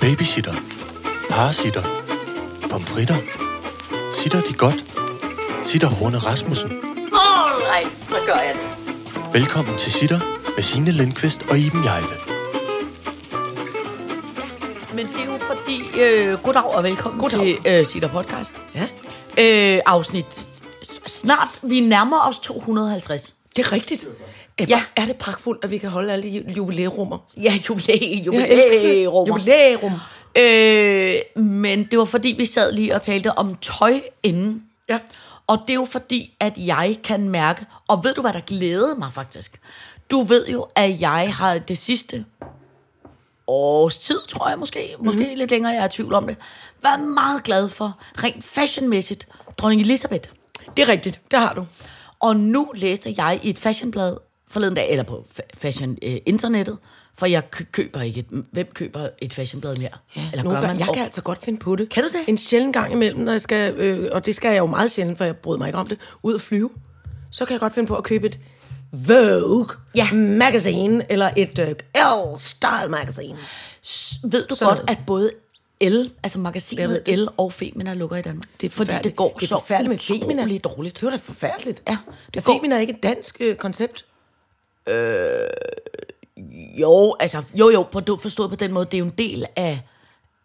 Babysitter. Parasitter. Pomfritter. Sitter de godt? Sitter Horne Rasmussen. Alright, så gør jeg det. Velkommen til Sitter med Signe Lindqvist og Iben Jejle. Men det er jo fordi... Øh, goddag og velkommen Goddag. til øh, Sitter Podcast. Ja. Øh, afsnit... Snart, vi nærmer os 250. Det er rigtigt. Ja. Er det pragtfuldt, at vi kan holde alle ju- jubilæerummer? Ja, jubilæ, jubilærum. Jubilæum. Øh, men det var fordi, vi sad lige og talte om tøj inden. Ja. Og det er jo fordi, at jeg kan mærke, og ved du, hvad der glædede mig faktisk? Du ved jo, at jeg har det sidste års tid, tror jeg måske, måske Mhm. mm-hmm. lidt længere, jeg er i tvivl om det, været meget glad for, rent fashionmæssigt, dronning Elisabeth. Det er rigtigt. Det har du. Og nu læste jeg i et fashionblad forleden dag, eller på fa- fashion øh, internettet, for jeg kø- køber ikke et, hvem køber et fashionblad mere? Ja, eller Nogle gør gange, man? jeg kan altså godt finde på det. Kan du det? En sjældent gang imellem, når jeg skal, øh, og det skal jeg jo meget sjældent, for jeg bryder mig ikke om det, ud at flyve. Så kan jeg godt finde på at købe et Vogue Ja. magazine, eller et øh, L-style magazine. Ved du Sådan godt, at både L, altså magasinet. L og Femina lukker i Danmark? Det er fordi det går det er så forfærdeligt med Femina. utroligt dårligt. Det var da forfærdeligt. Ja, det det går- Femina er ikke et dansk øh, koncept. Jo, altså, jo, jo, på, forstået på den måde, det er jo en del af,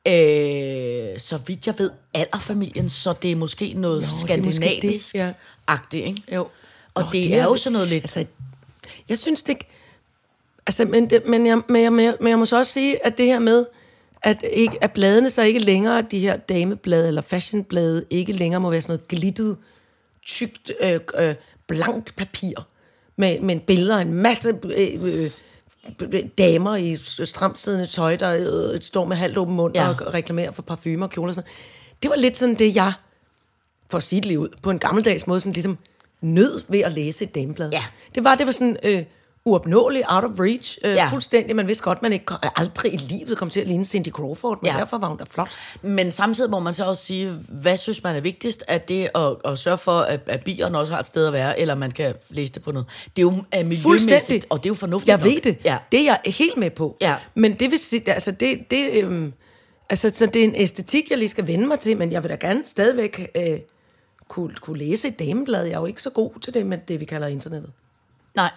øh, så vidt jeg ved, alderfamilien, så det er måske noget Jo, jo, det er måske det, skandinavisk ja. ikke? Jo. Og Nå, det, er jo sådan noget lidt... Altså, jeg synes det ikke... Altså, men, det, men, jeg, men, jeg, men, jeg, men jeg må så også sige, at det her med, at, ikke, at bladene så ikke længere, de her dameblade eller fashionblade, ikke længere må være sådan noget glittet, tykt, øh, øh, blankt papir, med, med billeder af en masse øh, øh, damer i stramt siddende tøj, der øh, står med halvt åben mund Ja. og reklamerer for parfumer og kjoler og sådan noget. Det var lidt sådan det, jeg, for det lige ud, på en gammeldags måde, sådan ligesom nød ved at læse et dameblad. Ja. Det var, det var sådan øh, uopnåeligt, out of reach, øh, Ja. fuldstændig. Man vidste godt, man ikke kom, aldrig i livet kom til at ligne Cindy Crawford, men Ja. ja. derfor var hun da flot. Men samtidig må man så også sige, hvad synes man er vigtigst? At det at, at sørge for, at, at bierne også har et sted at være, eller man kan læse det på noget. Det er jo er miljømæssigt, og det er jo fornuftigt Jeg nok. ved det. Ja. Det er jeg helt med på. Ja. Men det vil sige, altså det, det, øhm, altså, så det er en æstetik, jeg lige skal vende mig til, men jeg vil da gerne stadigvæk øh, kunne, kunne læse et dameblad. Jeg er jo ikke så god til det med det, vi kalder internettet. Nej.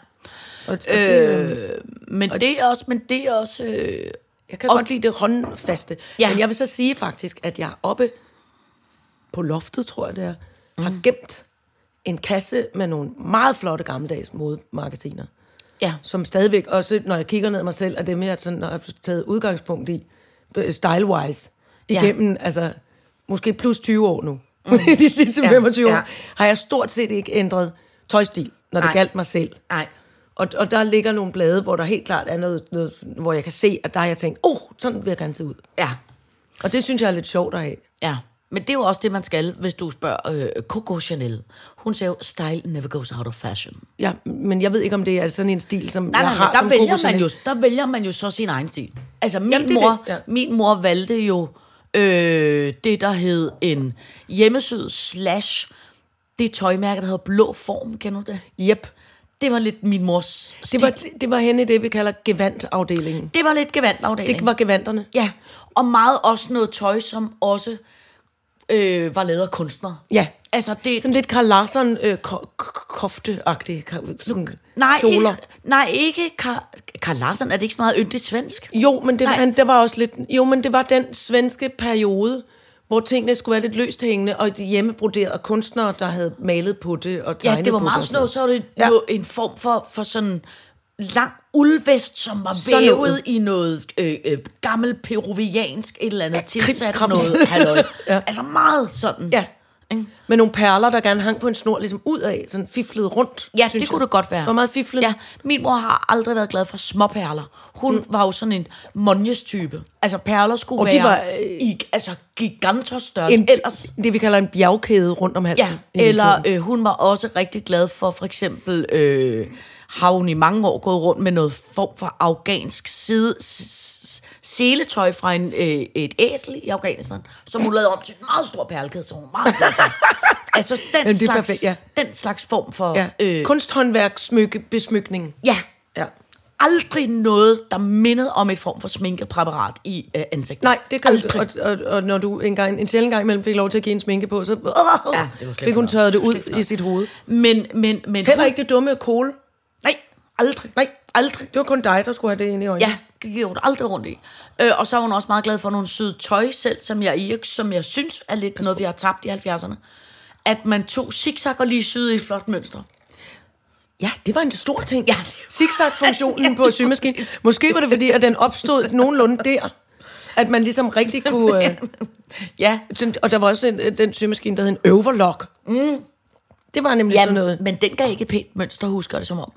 Og, og det, øhm, Men det er også... Men det er også øh, Jeg kan Og- og, godt lide det håndfaste. Ja. Ja. Men jeg vil så sige faktisk, at jeg oppe på loftet, tror jeg det er, mm. har gemt en kasse med nogle meget flotte gammeldags modemagasiner. ja. Som stadigvæk, også når jeg kigger ned mig selv, er dem, jeg sådan, når jeg har taget udgangspunkt i, øh, style-wise, Ja. igennem, altså, måske plus 20 år nu. Mm. De sidste Ja, 25 år, ja. har jeg stort set ikke ændret tøjstil, når det Nej. galt mig selv. Nej. Og, og der ligger nogle blade, hvor der helt klart er noget, noget hvor jeg kan se, at der har jeg tænkt, oh, sådan vil jeg gerne se ud. Ja. Og det synes jeg er lidt sjovt at have. Ja. Men det er jo også det, man skal, hvis du spørger øh, Coco Chanel. Hun siger jo, style never goes out of fashion. Ja, men jeg ved ikke, om det er sådan en stil, som Nej, jeg nej, har der som vælger, Coco man Chanel. jo, der vælger man jo så sin egen stil. Altså, min, Jamen, det mor, det, ja. min mor valgte jo øh, det, der hed en hjemmesyd slash det tøjmærke, der hedder Blå Form, kender du det? Yep. Det var lidt min mors stil. Det var, det var henne i det, vi kalder gevandafdelingen. det var lidt gevandafdeling. Det var gevanderne. Ja, og meget også noget tøj, som også øh, var lavet af kunstnere. Ja. Altså, det, Sådan lidt Karl Larsson øh, ko- ko- kofte-agtige ka- sådan nej, kjoler. ikke, nej, ikke Karl, Karl Larsen. Er det ikke så meget yndigt svensk? Jo, men det, var, han, der var også lidt... Jo, men det var den svenske periode, hvor tingene skulle være lidt løst hængende, og de hjemmebroderede kunstnere, der havde malet på det og Ja, tegnet det var meget sådan noget, så var det Ja. ja. en form for, for sådan lang uldvest, som var vævet i noget øh, øh, gammelt peruviansk et eller andet, ja, tilsat noget halløj. Ja. ja. Altså meget sådan. Ja. Med nogle perler, der gerne hang på en snor, ligesom ud af, sådan fiflet rundt. Ja, det kunne jeg. det godt være. Det var meget fiflet. Ja, min mor har aldrig været glad for småperler. Hun mm. var jo sådan en Monjes-type. Altså, perler skulle Og være de var, øh, i altså, gigantos størrelse. En, Ellers, Det, vi kalder en bjergkæde rundt om halsen. ja, eller øh, hun var også rigtig glad for, for eksempel, øh, har hun i mange år gået rundt med noget form for afghansk side, seletøj fra en, øh, et æsel i Afghanistan, som hun lavede om til en meget stor perlekæde, som hun var meget glad for. altså, den, det er slags, perfekt, ja. den slags form for... Ja. Øh, Kunsthåndværk, smykke, besmykning. ja, Ja. aldrig noget, der mindede om et form for sminkepræparat i øh, ansigtet. Nej, det kan aldrig. og, og, og, når du en, gang, en sjældent gang imellem fik lov til at give en sminke på, så Ja, det var fik hun tørret det ud i sit hoved. Men, men, men... Heller ikke det dumme kål. Nej, aldrig. Nej, Aldrig. det var kun dig, der skulle have det ind i øjnene. Ja, gik hun aldrig rundt i. Øh, og så er hun også meget glad for nogle søde tøj selv, som jeg, ikke, som jeg synes er lidt noget, vi har tabt i 70'erne. At man tog zigzag og lige syede i et flot mønster. Ja, det var en stor ting. Ja, var- Zigzag-funktionen Ja, på symaskinen. Måske var det fordi, at den opstod nogenlunde der. At man ligesom rigtig kunne... Øh, Ja, og der var også den, den symaskine, der hed en overlock. Mm. Det var nemlig ja sådan noget. men den gav ikke et pænt mønster, husker det som om.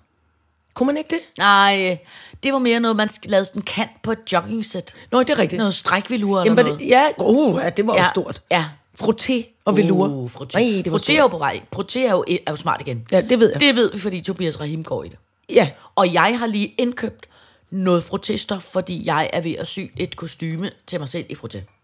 Kunne man ikke det? Nej, det var mere noget, man lavede sådan en kant på et jogging-sæt. Nå, det er rigtigt. Noget strækvelur eller noget. det, ja, uh, ja, det var ja, jo stort. Ja. Frotté og velour. Uh, frotté. Nej, det var frotté er jo på vej. Frotté er jo, er jo smart igen. Ja, det ved jeg. Det ved vi, fordi Tobias Rahim går i det. Ja, Og jeg har lige indkøbt noget frottéstof, fordi jeg er ved at sy et kostyme til mig selv i frotté.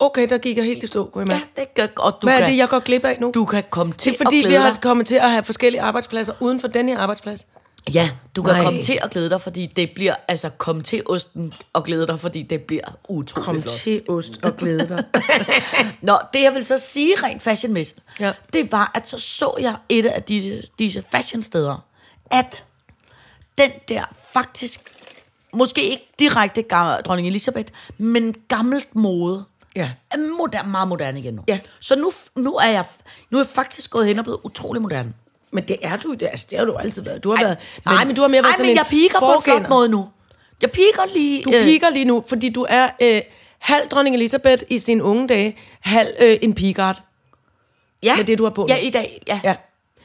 Okay, der gik jeg helt i stå, kunne jeg Ja, mærke. det gør, og du Hvad kan, er det, jeg går glip af nu? du kan komme til det er fordi, at vi har kommet til at have forskellige arbejdspladser uden for den her arbejdsplads. Ja, du kan Nej. komme til at glæde dig, fordi det bliver, altså kom til osten og glæde dig, fordi det bliver utroligt Kom flot. til ost og glæde dig. Nå, det jeg vil så sige rent fashionmæssigt, Ja. det var, at så så jeg et af de, disse fashionsteder, at den der faktisk, måske ikke direkte dronning Elisabeth, men gammelt mode, Ja. er moderne, meget moderne igen nu. Ja. Så nu, nu, er jeg, nu er jeg faktisk gået hen og blevet utrolig moderne. Men det er du, det, altså, det har du altid været. Du har været, nej, men du har mere været ej, sådan men en jeg piker på en flot måde nu. Jeg piker lige... Du piker lige nu, fordi du er øh, halv dronning Elisabeth i sine unge dage, halv øh, en pigard. ja, med det, du har på nu. Ja, i dag, ja. Ja.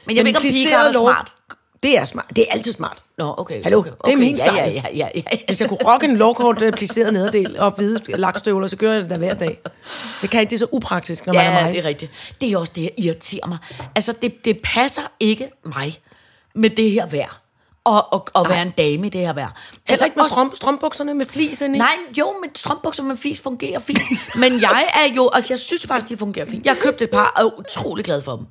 Men jeg ved ikke, om piker er smart. Det er smart. Det er altid smart. Nå, okay. Hallo, okay, det er min ja, style. ja, ja, ja, ja, ja. Hvis jeg kunne rocke en lovkort øh, pliceret nederdel og hvide lakstøvler, så gør jeg det da hver dag. Det kan ikke, det er så upraktisk, når man er Ja, mig. det er rigtigt. Det er også det, der irriterer mig. Altså, det, det passer ikke mig med det her vejr. Og, og, og være en dame i det her vejr. Altså ikke med også- strøm, strømbukserne med flis ind i? Nej, jo, men strømbukser med flis fungerer fint. Men jeg er jo, altså jeg synes faktisk, de fungerer fint. Jeg har købt et par, og er utrolig glad for dem.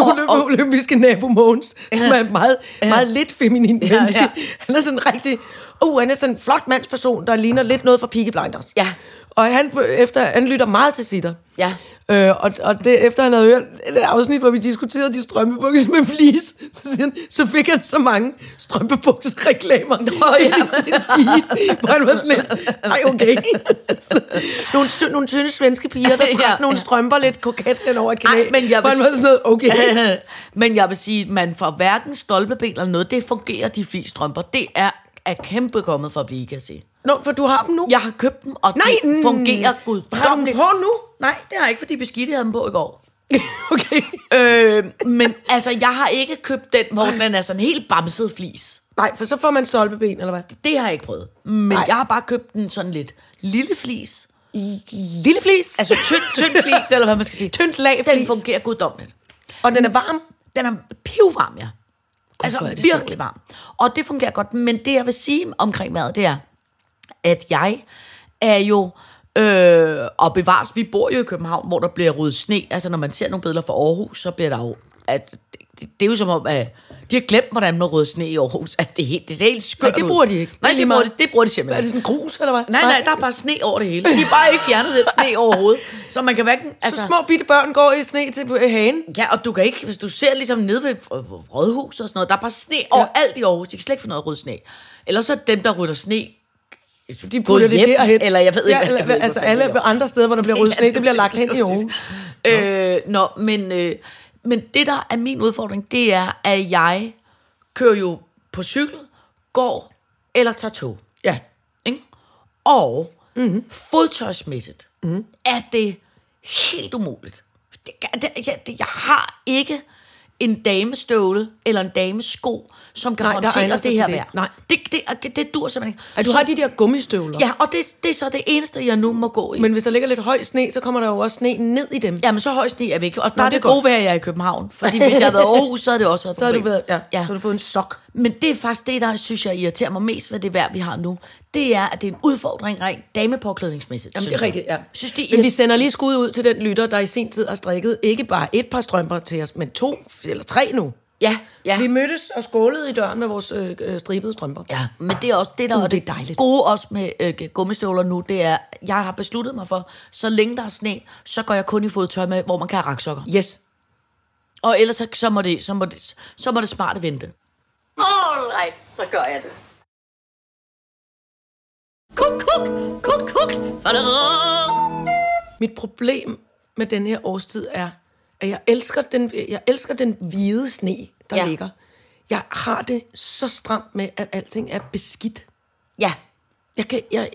Og, Og, olympiske nabo Mogens, som er et meget, meget lidt feminin Ja, menneske. ja. Han er sådan en rigtig... Uh, han er sådan en flot mandsperson, der ligner lidt noget fra Peaky Blinders. Ja. Og han, efter, han lytter meget til sitter. Ja. Øh, og, og det, efter han havde hørt et afsnit, hvor vi diskuterede de strømpebukser med flis, så, siger han, så fik han så mange strømpebukser-reklamer ja. i sin feed, hvor han var sådan lidt, ej okay. nogle, st- nogle tynde svenske piger, der trak Ja, nogle strømper lidt koket hen over et knæ. Ej, men jeg hvor vil han var sådan noget, okay. Men jeg vil sige, man får hverken stolpeben eller noget. Det fungerer de flisstrømper. Det er, er kæmpe kommet for at blive, kan jeg sige. Nå, for du har dem nu? Jeg har købt dem, og Nej, de mm. fungerer Har du dem på nu? Nej, det har jeg ikke, fordi beskidte havde dem på i går. okay. Øh, men altså, jeg har ikke købt den, hvor den er sådan helt bamset flis. Nej, for så får man stolpeben, eller hvad? Det har jeg ikke prøvet. Men Nej. jeg har bare købt den sådan lidt lille flis. Lille flis. Altså tynd, tynd flis, eller hvad man skal sige. Tyndt lag Den flis. fungerer guddommeligt. og den er varm. Den er pivvarm, ja. Altså er det virkelig varm. Og det fungerer godt. Men det, jeg vil sige omkring mad, det er, at jeg er jo... Øh, og bevares, vi bor jo i København, hvor der bliver ryddet sne. Altså, når man ser nogle billeder fra Aarhus, så bliver der jo... At, det, det, det er jo som om, at de har glemt, hvordan man rydder sne i Aarhus. Altså, det, er helt, det ser helt skørt Nej, det bruger de ikke. Nej, Det er bruger, de, det bruger de Er simpelthen. det sådan grus, eller hvad? Nej, nej, der er bare sne over det hele. De har bare ikke fjernet den sne overhovedet. Så man kan hverken... Altså, så små bitte børn går i sne til hagen. Ja, og du kan ikke, hvis du ser ligesom nede ved øh, Rådhus og sådan noget, der er bare sne overalt i Aarhus. De kan slet ikke få noget at rydde sne. Eller så er dem, der rydder sne, De putter det hjem, derhen. eller jeg ved ikke, ja, hvad- eller, altså hvad fanden alle de gør. andre steder, hvor der bliver ryddet sne, det det bliver er lagt hen i. Aarhus. Øh, nå, men, øh, men det, der er min udfordring, det er, at jeg kører jo på cykel, går eller tager tog. Ja. Ikke? Og mm-hmm. fodtøjsmæssigt mm-hmm. er det helt umuligt. Det, det, jeg, det, jeg har ikke en damestøvle eller en damesko, som kan Nej, håndtere det her det. vejr. Nej. Det, det, det, det dur simpelthen ikke. At du Så- har de der gummistøvler. Ja, og det, det er så det eneste, jeg nu må gå i. Men hvis der ligger lidt høj sne, så kommer der jo også sne ned i dem. Jamen, så høj sne er væk. Og der Nå, er det det, er gode at jeg er i København. Fordi hvis jeg havde været Aarhus, så havde det også været et Så har du, været, ja, Ja. så du fået en sok. Men det er faktisk det, der synes jeg irriterer mig mest ved det vejr, vi har nu. Det er, at det er en udfordring rent damepåklædningsmæssigt. Jamen, det er rigtigt, ja. Synes, det er Men vi sender lige skud ud til den lytter, der i sin tid har strikket ikke bare et par strømper til os, men to eller tre nu. Ja, ja. Vi mødtes og skålede i døren med vores øh, øh, stribede strømper. Ja, men det er også det, der Uh, er det det dejligt. gode også med øh, gummistøvler nu, det er, jeg har besluttet mig for, så længe der er sne, så går jeg kun i fodtøj med, hvor man kan have raksokker. Yes. Og ellers så, så, må, det, så, må, det, så må det smarte vente. All right, så gør jeg det. Kuk, kuk, kuk, kuk. Mit problem med den her årstid er, at jeg elsker den, jeg elsker den hvide sne, der Ja. ligger. Jeg har det så stramt med, at alting er beskidt. Ja, Jeg, kan, jeg,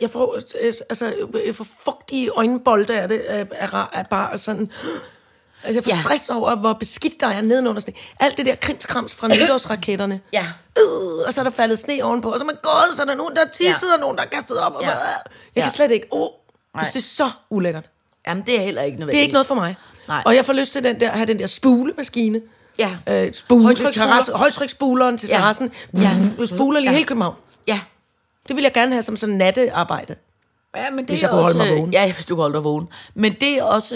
jeg, får, altså, jeg får fugtige øjenbolde af det, af, af, af bare sådan... Altså, jeg får Ja. stress over, hvor beskidt der er nedenunder sne. Alt det der krimskrams fra nytårsraketterne. ja. Øh, og så er der faldet sne ovenpå, og så er man gået, så er der nogen, der tisset, Ja. og nogen, der har kastet op. Og Ja. ja. Jeg kan Ja. slet ikke... Oh, Nej. det er så ulækkert. Jamen, det er heller ikke nødvendigt. Det er ikke noget for mig. Nej. Og jeg får lyst til den der, at have den der spulemaskine. Ja. Øh, spule, Højtryksspuler. terrasse, højtryksspuleren til Ja. terrassen. Ja. Ja. Spuler lige Ja. hele København. Ja. Det vil jeg gerne have som sådan nattearbejde. Ja, men det Hvis er jeg kunne holde også, mig vågen. Ja, hvis du kan holde dig vågen. Men det er også...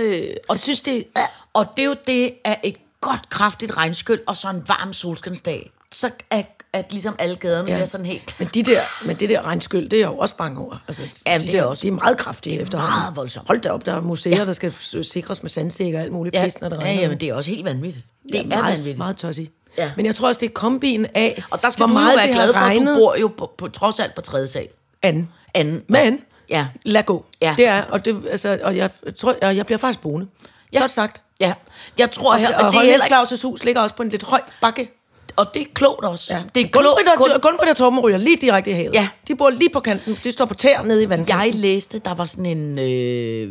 Og, Jeg synes, det og det er jo det af et godt, kraftigt regnskyld, og så en varm solskinsdag. Så er at ligesom alle gaderne ja. bliver sådan helt... Men, de der, men det der regnskyld, det er jeg jo også bange over. Altså, Jamen, de det er også- De er meget kraftige det er efterhånden. meget voldsomt. Hold da op, der er museer, ja. der skal sikres med sandsækker og alt muligt Ja, pis, når det ja, regner. ja, men det er også helt vanvittigt. Det Det er, meget, vanvittigt. meget tossigt. Ja. Men jeg tror også, det er kombinen af, Og der skal hvor du meget jo være glad for, at du bor jo på, på, trods alt på tredje sal. Anden. Anden. Men, Ja. lad gå. Ja. Det er, og, det, altså, og jeg, tror, jeg, jeg bliver faktisk boende. Ja. Så er det sagt. Ja. Jeg tror her, Og, og, og er ikke, Claus' hus ligger også på en lidt høj bakke. og det er klogt også. Ja. Det er klogt. Gunbritt og, og Torben ryger lige direkte i havet. Ja. De bor lige på kanten. De står på tæer nede i vandet. Jeg læste, der var sådan en øh,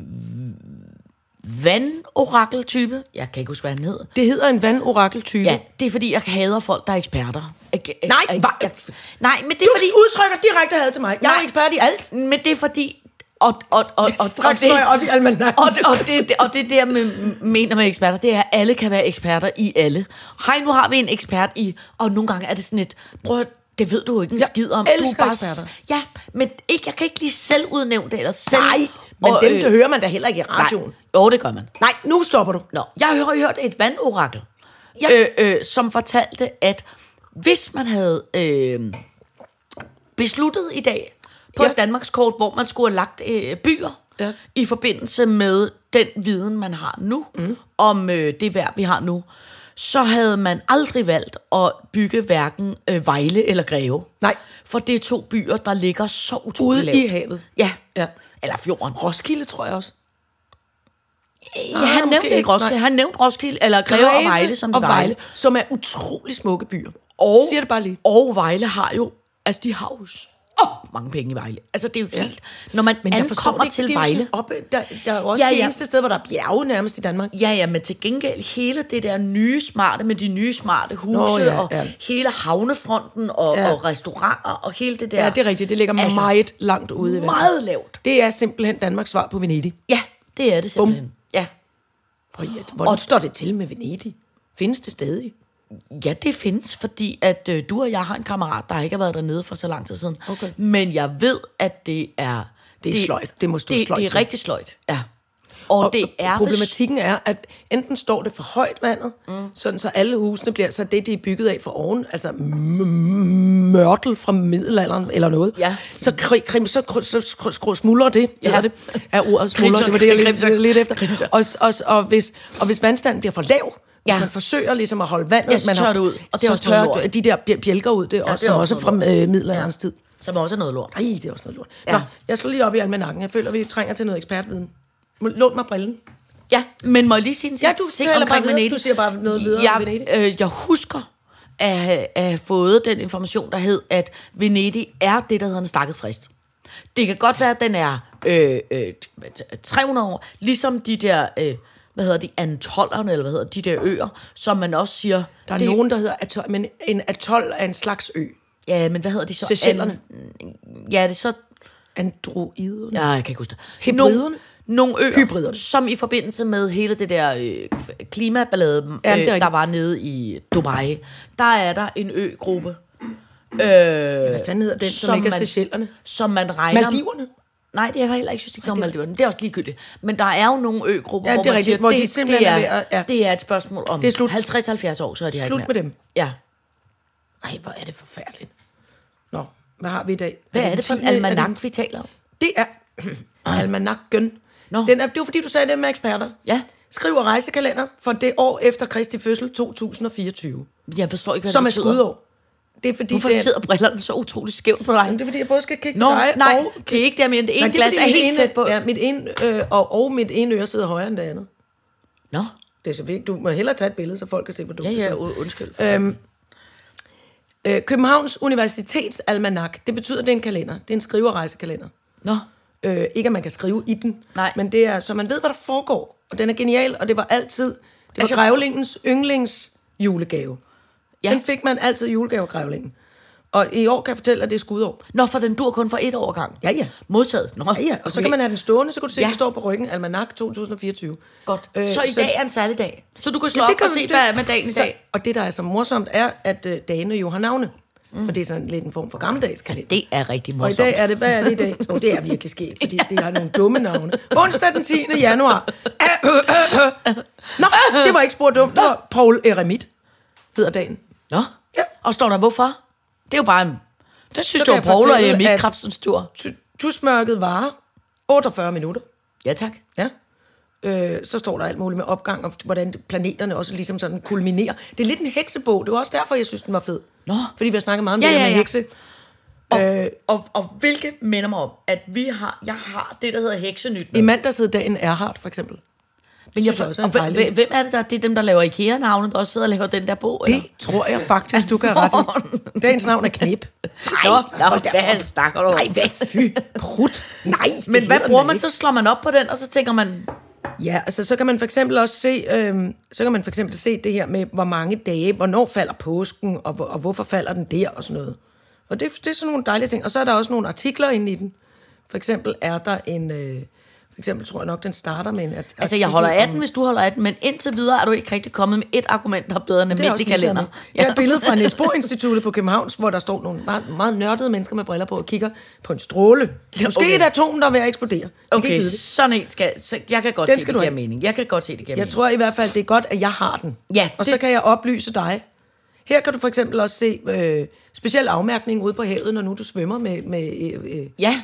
vandorakel-type. Jeg kan ikke huske, hvad han hedder. Det hedder en vandorakeltype. Ja, det er fordi, jeg hader folk, der er eksperter. Jeg, jeg, Nej, jeg, jeg, nej, men det er Du fordi... udtrykker direkte had til mig. Jeg er jo ekspert i alt. Men det er fordi... Og, og, og, og, og, jeg op i og, det- og, det, og det der med, mener med eksperter, det er, at alle kan være eksperter i alle. Hej, nu har vi en ekspert i, og nogle gange er det sådan et, prøv at, det ved du jo ikke en Jeg skid om. elsker du eksperter. Ja, men ikke, jeg kan ikke lige selv udnævne det, eller selv... Nej, men og, dem, øh, det hører man da heller ikke i radioen. Nej, jo, det gør man. Nej, nu stopper du. Nå, jeg har hørt et vandorakel, Ja. øh, øh, som fortalte, at hvis man havde øh, besluttet i dag på Ja. et Danmarkskort, hvor man skulle have lagt øh, byer Ja. i forbindelse med den viden, man har nu, mm. om øh, det vejr, vi har nu, så havde man aldrig valgt at bygge hverken øh, Vejle eller Greve. Nej. For det er to byer, der ligger så utroligt Ude i havet. Ja. Ja. Eller fjorden. Roskilde, tror jeg også. Ja, han måske nævnte ikke ikke, Roskilde. nej. Han nævnte Roskilde, eller Greve, og Vejle, som og var. Vejle, som er utrolig smukke byer. Og, Siger det bare lige. Og Vejle har jo, altså de har jo så mange penge i Vejle. Altså det er jo helt, når man Men ankommer det til det Vejle. oppe, der, der er også Ja, ja, det ja. eneste sted, hvor der er bjerge nærmest i Danmark. Ja, ja, men til gengæld hele det der nye smarte med de nye smarte huse, Nå, ja, og ja. hele havnefronten, og, Ja. og restauranter, og hele det der. Ja, det er rigtigt. Det ligger Altså, meget langt ude i. Meget lavt. Det er simpelthen Danmarks svar på Venedig. Ja, det er det simpelthen. Ja. Og ja, hvordan og, står det til med Venedig? Findes det stadig? Ja, det findes, fordi at øh, du og jeg har en kammerat, der ikke har været dernede for så lang tid siden. Okay. Men jeg ved, at det er... Det er sløjt. Det må stå det, sløjt Det er til. rigtig sløjt, ja. Og, og det er... Problematikken er, at enten står det for højt vandet, mm. sådan så alle husene bliver så det, de er bygget af for oven, altså mørtel fra middelalderen eller noget. Ja. Så, krim, krim, så, så, så, så, så smuldrer det, Ja. ja. det, er ordet smuldrer, det var det, jeg lidt, lidt efter. Og, og, og, hvis, og hvis vandstanden bliver for lav, Ja. hvis man forsøger ligesom at holde vandet, Ja, så man tørrer har, det ud, og det er så tørrer lort. de der bj- bjælker ud, det er også, det er også også fra øh, middelalderens tid. Som også er noget lort. Nej, det er også noget lort. Ja. Ja. Nå, jeg slår lige op i almanakken. Jeg føler, vi trænger til noget ekspertviden. Lån mig brillen. Ja, men må jeg lige sige en Ja, sidste du ting omkring bare. Venedig? Du siger bare noget videre jeg, om Venedig. Øh, jeg husker at, at have fået den information, der hed, at Venedig er det, der hedder en stakket frist. Det kan godt være, at den er øh, øh, 300 år, ligesom de der, øh, hvad hedder de, antollerne, eller hvad hedder de der øer, som man også siger... Der er det, nogen, der hedder atol, men en atol er en slags ø. Ja, men hvad hedder de så? Seychellerne. Ja, det er så... Androiderne. Ja, jeg kan ikke huske det. Hybriderne? Nogle, nogle øer, Hybriderne. som i forbindelse med hele det der øh, klimaballade, Ja, øh, er der var nede i Dubai, der er der en øgruppe, øh, Hvad fanden hedder den, som, som ikke er man- Seychellerne? som man regner... Maldiverne? Nej, det har jeg heller ikke synes, det gjorde Maldiverne. Det er også ligegyldigt. Men der er jo nogle øgrupper, Ja, hvor det er man rigtigt, siger, hvor de det, simpelthen det, er er, ja. det er et spørgsmål om Det er slut. 50-70 år, så er det her Slut med dem. Ja. Ej, hvor er det forfærdeligt. Nå, hvad har vi i dag? Hvad er det for en 10., er det- almanak, vi taler om? Det er almanakken. Nå. Den er, det var fordi, du sagde det med eksperter. Ja. Skriver rejsekalender for det år efter Kristi fødsel 2024, Jeg forstår ikke, hvad som er det betyder. skudår. Det er fordi, Hvorfor det er, sidder brillerne så utroligt skævt på dig? det er fordi, jeg både skal kigge Nå, på dig nej, og... det er ikke det, men det ene Nej, glas er, helt ene, tæt på. Ja, mit ene, øh, og, og mit ene øre sidder højere end det andet. Nå, Det er så vigtigt. Du må hellere tage et billede, så folk kan se, hvor dumt ja, ja, undskyld. For Øhm, øh, Københavns Universitets Almanak, det betyder, at det er en kalender. Det er en skriverejsekalender. Nå, Øh, ikke at man kan skrive i den, Nej. men det er, så man ved, hvad der foregår. Og den er genial, og det var altid, det var altså, grævlingens yndlings julegave. Ja. Ja. Den fik man altid i julegave af grævlingen. Og i år kan jeg fortælle, at det er skudår. Nå for den dur kun for et år gang. Ja, ja. Modtaget. Nå, Ja, ja. Og så kan man have den stående, så kan du se, Ja. ja. det står på ryggen, Almanak 2024. Godt. Øh, så i dag er en særlig dag. Så du kan slå Ja, op kan og se, det- hvad er med dagen i så, dag. Og det, der er så morsomt, er, at øh, dagene jo har navne. Mm. For det er sådan lidt en form for gammeldags kalender. Det er rigtig Og i morsomt. dag er det, hvad er det i dag? Oh, det er virkelig sket, fordi det har nogle dumme navne. Onsdag den 10. januar. Nå, det var ikke spurgt dumt. Det var Paul Eremit, hedder dagen. Nå, Ja. og står der hvorfor? Det er jo bare en... Det synes du jeg Paul og Emil at- Krabsens tur. Tu- Tusmørket varer 48 minutter. Ja, tak. Ja. Øh, så står der alt muligt med opgang, og hvordan planeterne også ligesom sådan kulminerer. Det er lidt en heksebog. Det var også derfor, jeg synes, den var fed. Nå. Fordi vi har snakket meget om Ja, det ja, med ja. hekse. Og, Øh. og, og hvilket minder mig om, at vi har, jeg har det, der hedder heksenyt. I mandags hed dagen Erhardt, for eksempel. Men jeg, også er og hvem, hvem- er det der? Det er dem, der laver IKEA-navnet, der også sidder og laver den der bog? eller? Det tror jeg faktisk, du kan have ret i. Dagens navn er Knip. Nej, nå, nå, hvad snakker du? Nej, hvad fy? Prut. Nej. Men hvad bruger man? Så slår man op på den, og så tænker man, Ja, altså så kan man for eksempel også se, øhm, så kan man for eksempel se det her med, hvor mange dage, hvornår falder påsken, og, hvor- og hvorfor falder den der, og sådan noget. Og det, det er sådan nogle dejlige ting. Og så er der også nogle artikler inde i den. For eksempel er der en, øh, for eksempel tror jeg nok, den starter med en art- altså jeg holder af den, hvis du holder af den, men indtil videre er du ikke rigtig kommet med et argument, der er bedre end en er kalender. Jeg har et billede fra Niels Bohr Instituttet på Københavns, hvor der står nogle meget, meget nørdede mennesker med briller på og kigger på en stråle. Måske okay. et atom, der er ved at eksplodere. Okay, sådan en skal, så jeg kan godt Den se, det giver mening. Jeg kan godt se, det giver Jeg mening. tror i hvert fald, det er godt, at jeg har den. Ja, og det- så kan jeg oplyse dig. Her kan du for eksempel også se øh, speciel afmærkning ude på havet, når nu du svømmer med, med, øh, øh, Ja,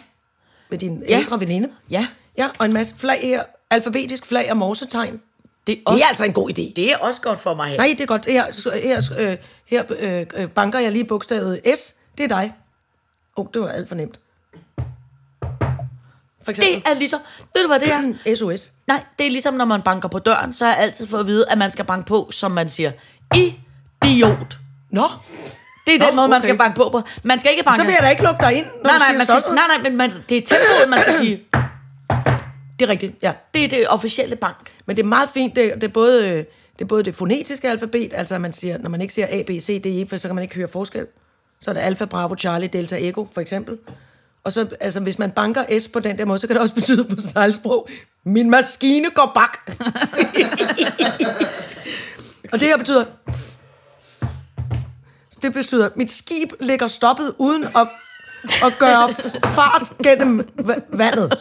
med din ja. ældre veninde. ja. Ja, og en masse flag her. Alfabetisk flag og morsetegn. Det er, Det også, er altså en god idé. det er også godt for mig her. Nej, det er godt. Her, her, øh, her øh, øh, banker jeg lige bogstavet S. Det er dig. Åh, oh, det var alt for nemt. For Det eksempel. er ligesom, ved du hvad det er? Det SOS. Nej, det er ligesom, når man banker på døren, så har jeg altid fået at vide, at man skal banke på, som man siger, idiot. Nå, Det er den Nå, måde, man okay. skal banke på på. Man skal ikke banke... så vil jeg da ikke lukke dig ind, når Nej, du nej, siger man skal, sådan. nej, nej, men man, det er tempoet, man skal sige. Det er rigtigt, ja. Det er det officielle bank. Men det er meget fint, det, det, er både, det er både det fonetiske alfabet, altså at man siger, når man ikke siger A, B, C, D, E, for så kan man ikke høre forskel. Så er det alfa, bravo, charlie, delta, ego, for eksempel. Og så, altså, hvis man banker S på den der måde, så kan det også betyde på sejlsprog, min maskine går bak. og det her betyder, det betyder, mit skib ligger stoppet uden at, at gøre fart gennem vandet.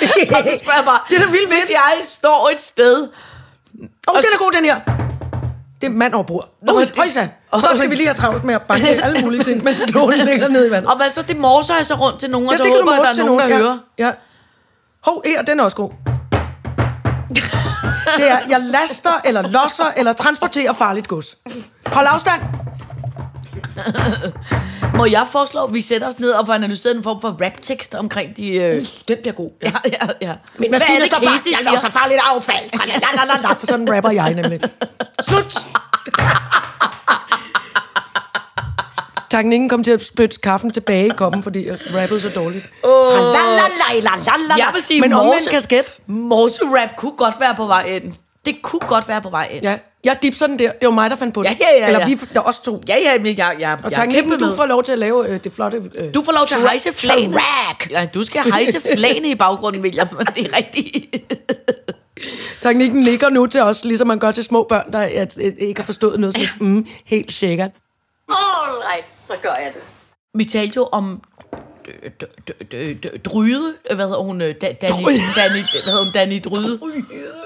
Og så spørger bare, Det er da vildt hvis jeg står et sted... Åh, oh, den er god, den her. Det er mand over bord. Nå, det- højsa. Så skal vi lige have travlt med at banke alle mulige ting, mens stålen ligger nede i vandet. Og hvad så, det morser jeg så rundt til nogen, og Ja, så det kan du håber jeg, der morse er til nogen, der nogen. hører. Ja. ja. Hov, her, den er også god. Det er, jeg laster, eller losser, eller transporterer farligt gods. Hold afstand. Må jeg foreslå, at vi sætter os ned og får analyseret en form for rap-tekst omkring de... Øh... Den bliver god. Ja, ja, ja. Min maskine står bare, jeg siger? losser farligt affald. Tralalalala. For sådan rapper jeg nemlig. Slut. Teknikken kom til at spytte kaffen tilbage i koppen, fordi jeg rappede så dårligt. Oh. Jeg vil sige, Men omvendt morse- kasket. Morse-rap kunne godt være på vej ind. Det kunne godt være på vej ind. Ja, jeg dipser den der. Det var mig, der fandt på det. Ja, ja, ja, Eller vi, der også to. Ja, ja, men jeg, jeg, Og jeg teknikken, kæmpe du med. får lov til at lave øh, det flotte... Øh, Du får lov til at hejse flagene. track. Ja, du skal hejse flagene i baggrunden, William. Det er rigtigt. Teknikken ligger nu til os, ligesom man gør til små børn, der at, at, ikke har forstået noget. Sådan, mm, helt sikkert. All right, så gør jeg det. Vi talte jo om Dryde, hvad hedder hun? øh, Da, Danny. Danny, hvad hedder hun? Danny Dryde.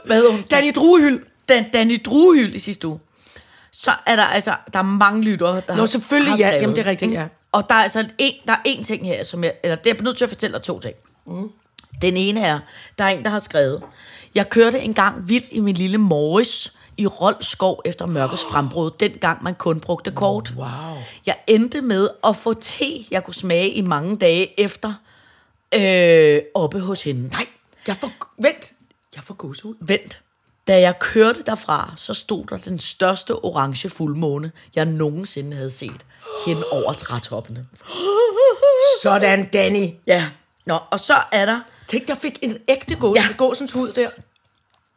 Hvad hedder hun? Danny Druehyld. Dan, Danny Druehyld i sidste uge. Så er der altså, der er mange lyttere, der Nå, har, selvfølgelig, har ja. Jamen, det er rigtigt, ikke? ja. Og der er altså en, der er en ting her, som jeg, eller det er nødt til at fortælle dig to ting. Mm. Den ene er, der er en, der har skrevet, jeg kørte engang vild i min lille Morris i Rold skov efter mørkets frembrud, dengang man kun brugte kort. Wow. Jeg endte med at få te, jeg kunne smage i mange dage efter, øh, oppe hos hende. Nej, jeg får... Vent. Jeg får gåsehud. Vent. Da jeg kørte derfra, så stod der den største orange fuldmåne, jeg nogensinde havde set, hen over trætoppene. Sådan, Danny. Ja. Nå, og så er der, Tænk, jeg fik en ægte gås, Ja. gåsens hud der.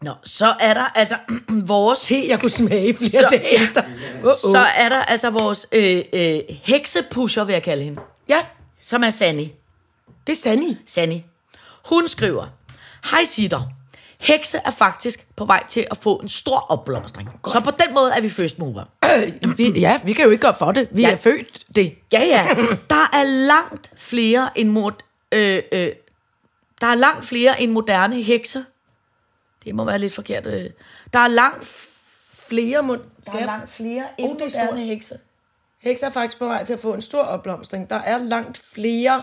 nå, så er der altså vores, Te, jeg kunne smage flere Så- dage ja. efter. Uh-oh. så er der altså vores øh, øh, heksepusher, vil jeg kalde hende, Ja, som er Sanni. det er Sanni. Sanni. Hun skriver, Hej Sitter. Hekse er faktisk på vej til at få en stor opblomstring. Så på den måde er vi first mover. Øh, vi, ja, vi kan jo ikke gøre for det. Vi Ja. er født det. Ja, ja. Der er langt flere end mod, øh, øh, der er langt flere end moderne hekse. Det må være lidt forkert. Øh. Der er langt, Flere må... der er langt flere end Oh, det er moderne stort. hekse. Hekse er faktisk på vej til at få en stor opblomstring. Der er langt flere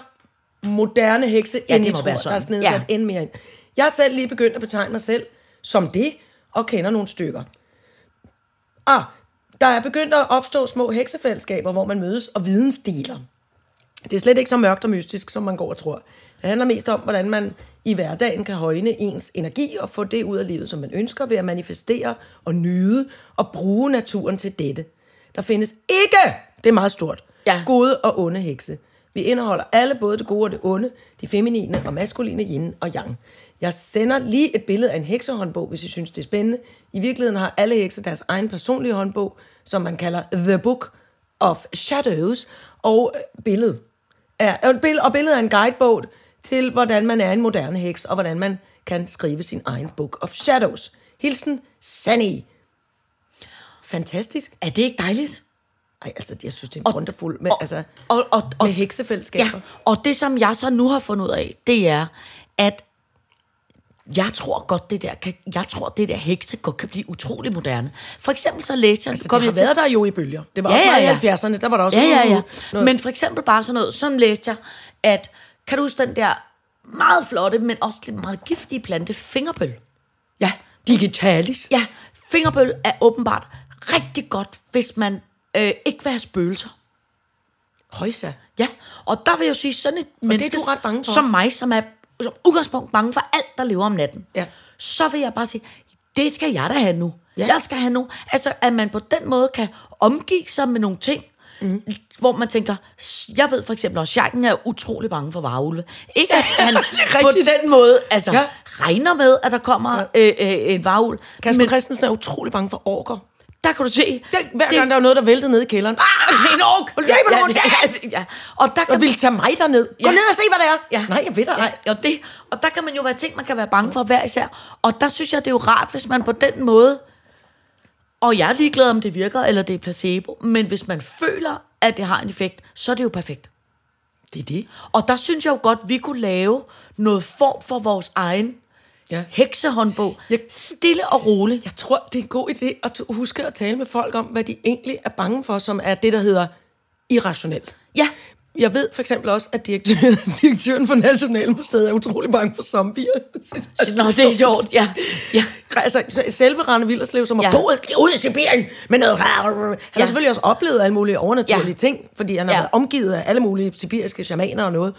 moderne hekse, Ja, end det I må tror. være Der sådan. er snedsat Ja. ja. end mere ind. Jeg har selv lige begyndt at betegne mig selv som det, og kender nogle stykker. Ah, der er begyndt at opstå små heksefællesskaber, hvor man mødes og vidensdeler. Det er slet ikke så mørkt og mystisk, som man går og tror. Det handler mest om, hvordan man i hverdagen kan højne ens energi og få det ud af livet, som man ønsker, ved at manifestere og nyde og bruge naturen til dette. Der findes ikke, det er meget stort, Ja. gode og onde hekse. Vi indeholder alle både det gode og det onde, de feminine og maskuline yin og yang. Jeg sender lige et billede af en heksehåndbog, hvis I synes, det er spændende. I virkeligheden har alle hekse deres egen personlige håndbog, som man kalder The Book of Shadows, og øh, billede. Er, og, billede, og billedet er en guidebog til, hvordan man er en moderne heks, og hvordan man kan skrive sin egen Book of Shadows. Hilsen, Sunny. Fantastisk. Er det ikke dejligt? Ej, altså, jeg synes, det er en wonderful, men og- altså, og- og- og- med heksefællesskaber. Ja, og det som jeg så nu har fundet ud af, det er, at jeg tror godt, det der, kan, jeg tror, det der hekse godt kan blive utrolig moderne. For eksempel så læste jeg... Altså, kom det har jeg til- været der jo i bølger. Det var Ja, også ja, ja. i 70'erne, der var der også Ja, ja, ja. noget. Men for eksempel bare sådan noget, som læste jeg, at kan du huske den der meget flotte, men også lidt meget giftige plante, fingerbøl? ja, digitalis. Ja, fingerbøl er åbenbart rigtig godt, hvis man øh, ikke vil have spøgelser. Højsa. Ja, og der vil jeg jo sige, sådan et menneske du ret bange for. som mig, som er som udgangspunkt bange for alt, der lever om natten, Ja. så vil jeg bare sige, det skal jeg da have nu. Ja. Jeg skal have nu. Altså, at man på den måde kan omgive sig med nogle ting, mm. hvor man tænker, jeg ved for eksempel også, Jakken er utrolig bange for varulve. Ikke at han på den måde altså. Ja. regner med, at der kommer ja. øh, øh, en varulv. Kasper Men Christensen er utrolig bange for orker. Der kan du se... Det, hver gang der var noget, der væltede ned i kælderen. Ah, en ork! Ja, ja, ja, ja, ja. Og der kan ville tage mig derned. Gå Ja. ned og se, hvad det er. Ja. Nej, jeg ved det. Ja, og, det, og der kan man jo være ting, man kan være bange for hver især. Og der synes jeg, det er jo rart, hvis man på den måde, og jeg er ligeglad, om det virker, eller det er placebo, men hvis man føler, at det har en effekt, så er det jo perfekt. Det er det. Og der synes jeg jo godt, vi kunne lave noget form for vores egen Ja. heksehåndbog. Jeg- Stille og roligt. Jeg tror, det er en god idé at huske at tale med folk om, hvad de egentlig er bange for, som er det, der hedder irrationelt. Ja, Jeg ved for eksempel også, at direktøren, direktøren for Nationalmuseet er utrolig bange for zombier. Nå, det er sjovt. Ja, ja. Altså, så selve Rane Villerslev, som har Ja. boet ud i Sibirien med noget... Han Ja. har selvfølgelig også oplevet alle mulige overnaturlige Ja. ting, fordi han har Ja. været omgivet af alle mulige sibiriske shamaner og noget.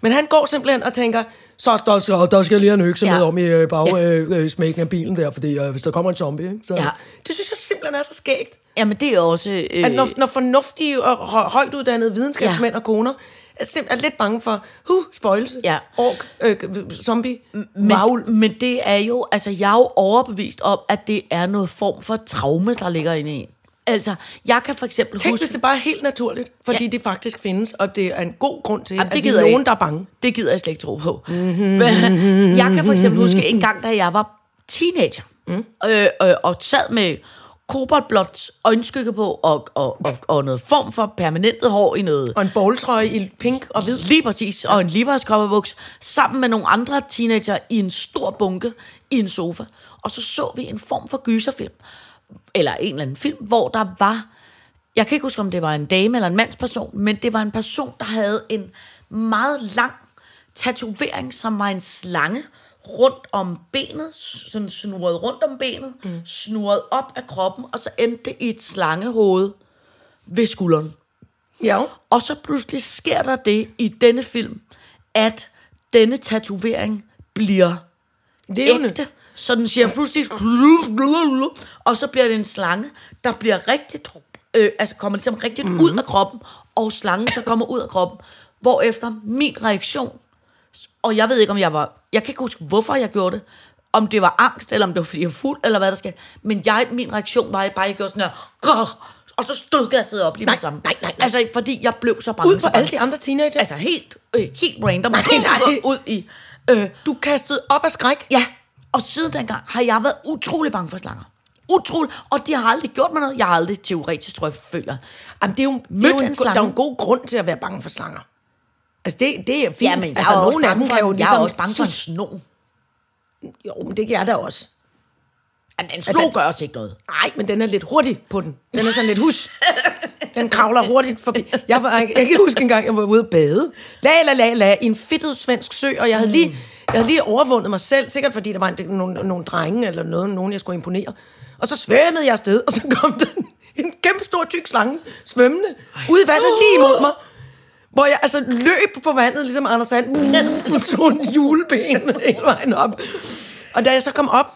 Men han går simpelthen og tænker, så der skal, der skal jeg lige have en økse Ja. med om i øh, bag, Ja. øh, øh, af bilen der, fordi øh, hvis der kommer en zombie. Ikke? Så, Ja. Det synes jeg simpelthen er så skægt. Jamen, det er også... Øh, At når, når fornuftige og hø- højt uddannede videnskabsmænd Ja. og koner er, simpelthen er lidt bange for, huh, spøjelse, Ja. ork, øh, zombie, men, varulv. men det er jo, altså jeg er jo overbevist om, at det er noget form for traume, der ligger inde i en. Altså, jeg kan for eksempel Tænk, huske... hvis det bare er helt naturligt, fordi ja. det faktisk findes, og det er en god grund til, Jamen, at det er gider nogen, ikke. der er bange. Det gider jeg slet ikke tro på. jeg kan for eksempel huske en gang, da jeg var teenager, mm. øh, øh, og sad med koboldblåt øjenskygge på, og, og, og, og noget form for permanentet hår i noget Og en bowltrøje i pink og hvid. Lige præcis, og en Levi's kopperbuks, sammen med nogle andre teenager i en stor bunke i en sofa. Og så så vi en form for gyserfilm, eller en eller anden film, hvor der var, jeg kan ikke huske, om det var en dame eller en mandsperson, men det var en person, der havde en meget lang tatovering, som var en slange rundt om benet, sådan snurret rundt om benet, mm. snurret op af kroppen, og så endte det i et slangehoved ved skulderen. Ja. Og så pludselig sker der det i denne film, at denne tatovering bliver Levende. ægte. Så den siger pludselig... Og så bliver det en slange, der bliver rigtigt... Øh, altså kommer ligesom rigtigt mm-hmm. ud af kroppen, og slangen så kommer ud af kroppen. Hvorefter min reaktion... Og jeg ved ikke, om jeg var... Jeg kan ikke huske, hvorfor jeg gjorde det. Om det var angst, eller om det var, fordi jeg var fuld, eller hvad der skete. Men jeg, min reaktion var, at jeg bare jeg gjorde sådan her... Og så stod jeg sidde op lige med Nej, det samme. nej, nej, nej. Altså, fordi jeg blev så bange. Ud på alle de andre teenager. Altså helt, øh, helt random. Nej, nej. Ud i... Øh, du kastede op af skræk. Ja, og siden dengang har jeg været utrolig bange for slanger. Utrolig. Og de har aldrig gjort mig noget. Jeg har aldrig teoretisk, tror jeg, føler. Jamen, det er jo, det er jo en, en slange. der er en god grund til at være bange for slanger. Altså, det, det er fint. Ja, men jeg altså, er også nogle af dem kan jo jeg ligesom... er også bange for en sno. Jo, men det kan jeg da også. En Altså, sno gør os ikke noget. Nej, men den er lidt hurtig på den. Den er sådan lidt hus. Den kravler hurtigt forbi. Jeg, var, jeg kan huske en gang, jeg var ude at bade. La, la, la, la, i en fedtet svensk sø, og jeg havde lige, jeg havde lige overvundet mig selv, sikkert fordi der var en, nogle, nogle drenge eller noget, nogen, jeg skulle imponere. Og så svømmede jeg afsted, og så kom der en, en kæmpe stor tyk slange svømmende ud i vandet lige imod mig. Hvor jeg altså løb på vandet, ligesom Anders Sand, med sådan en juleben hele vejen op. Og da jeg så kom op,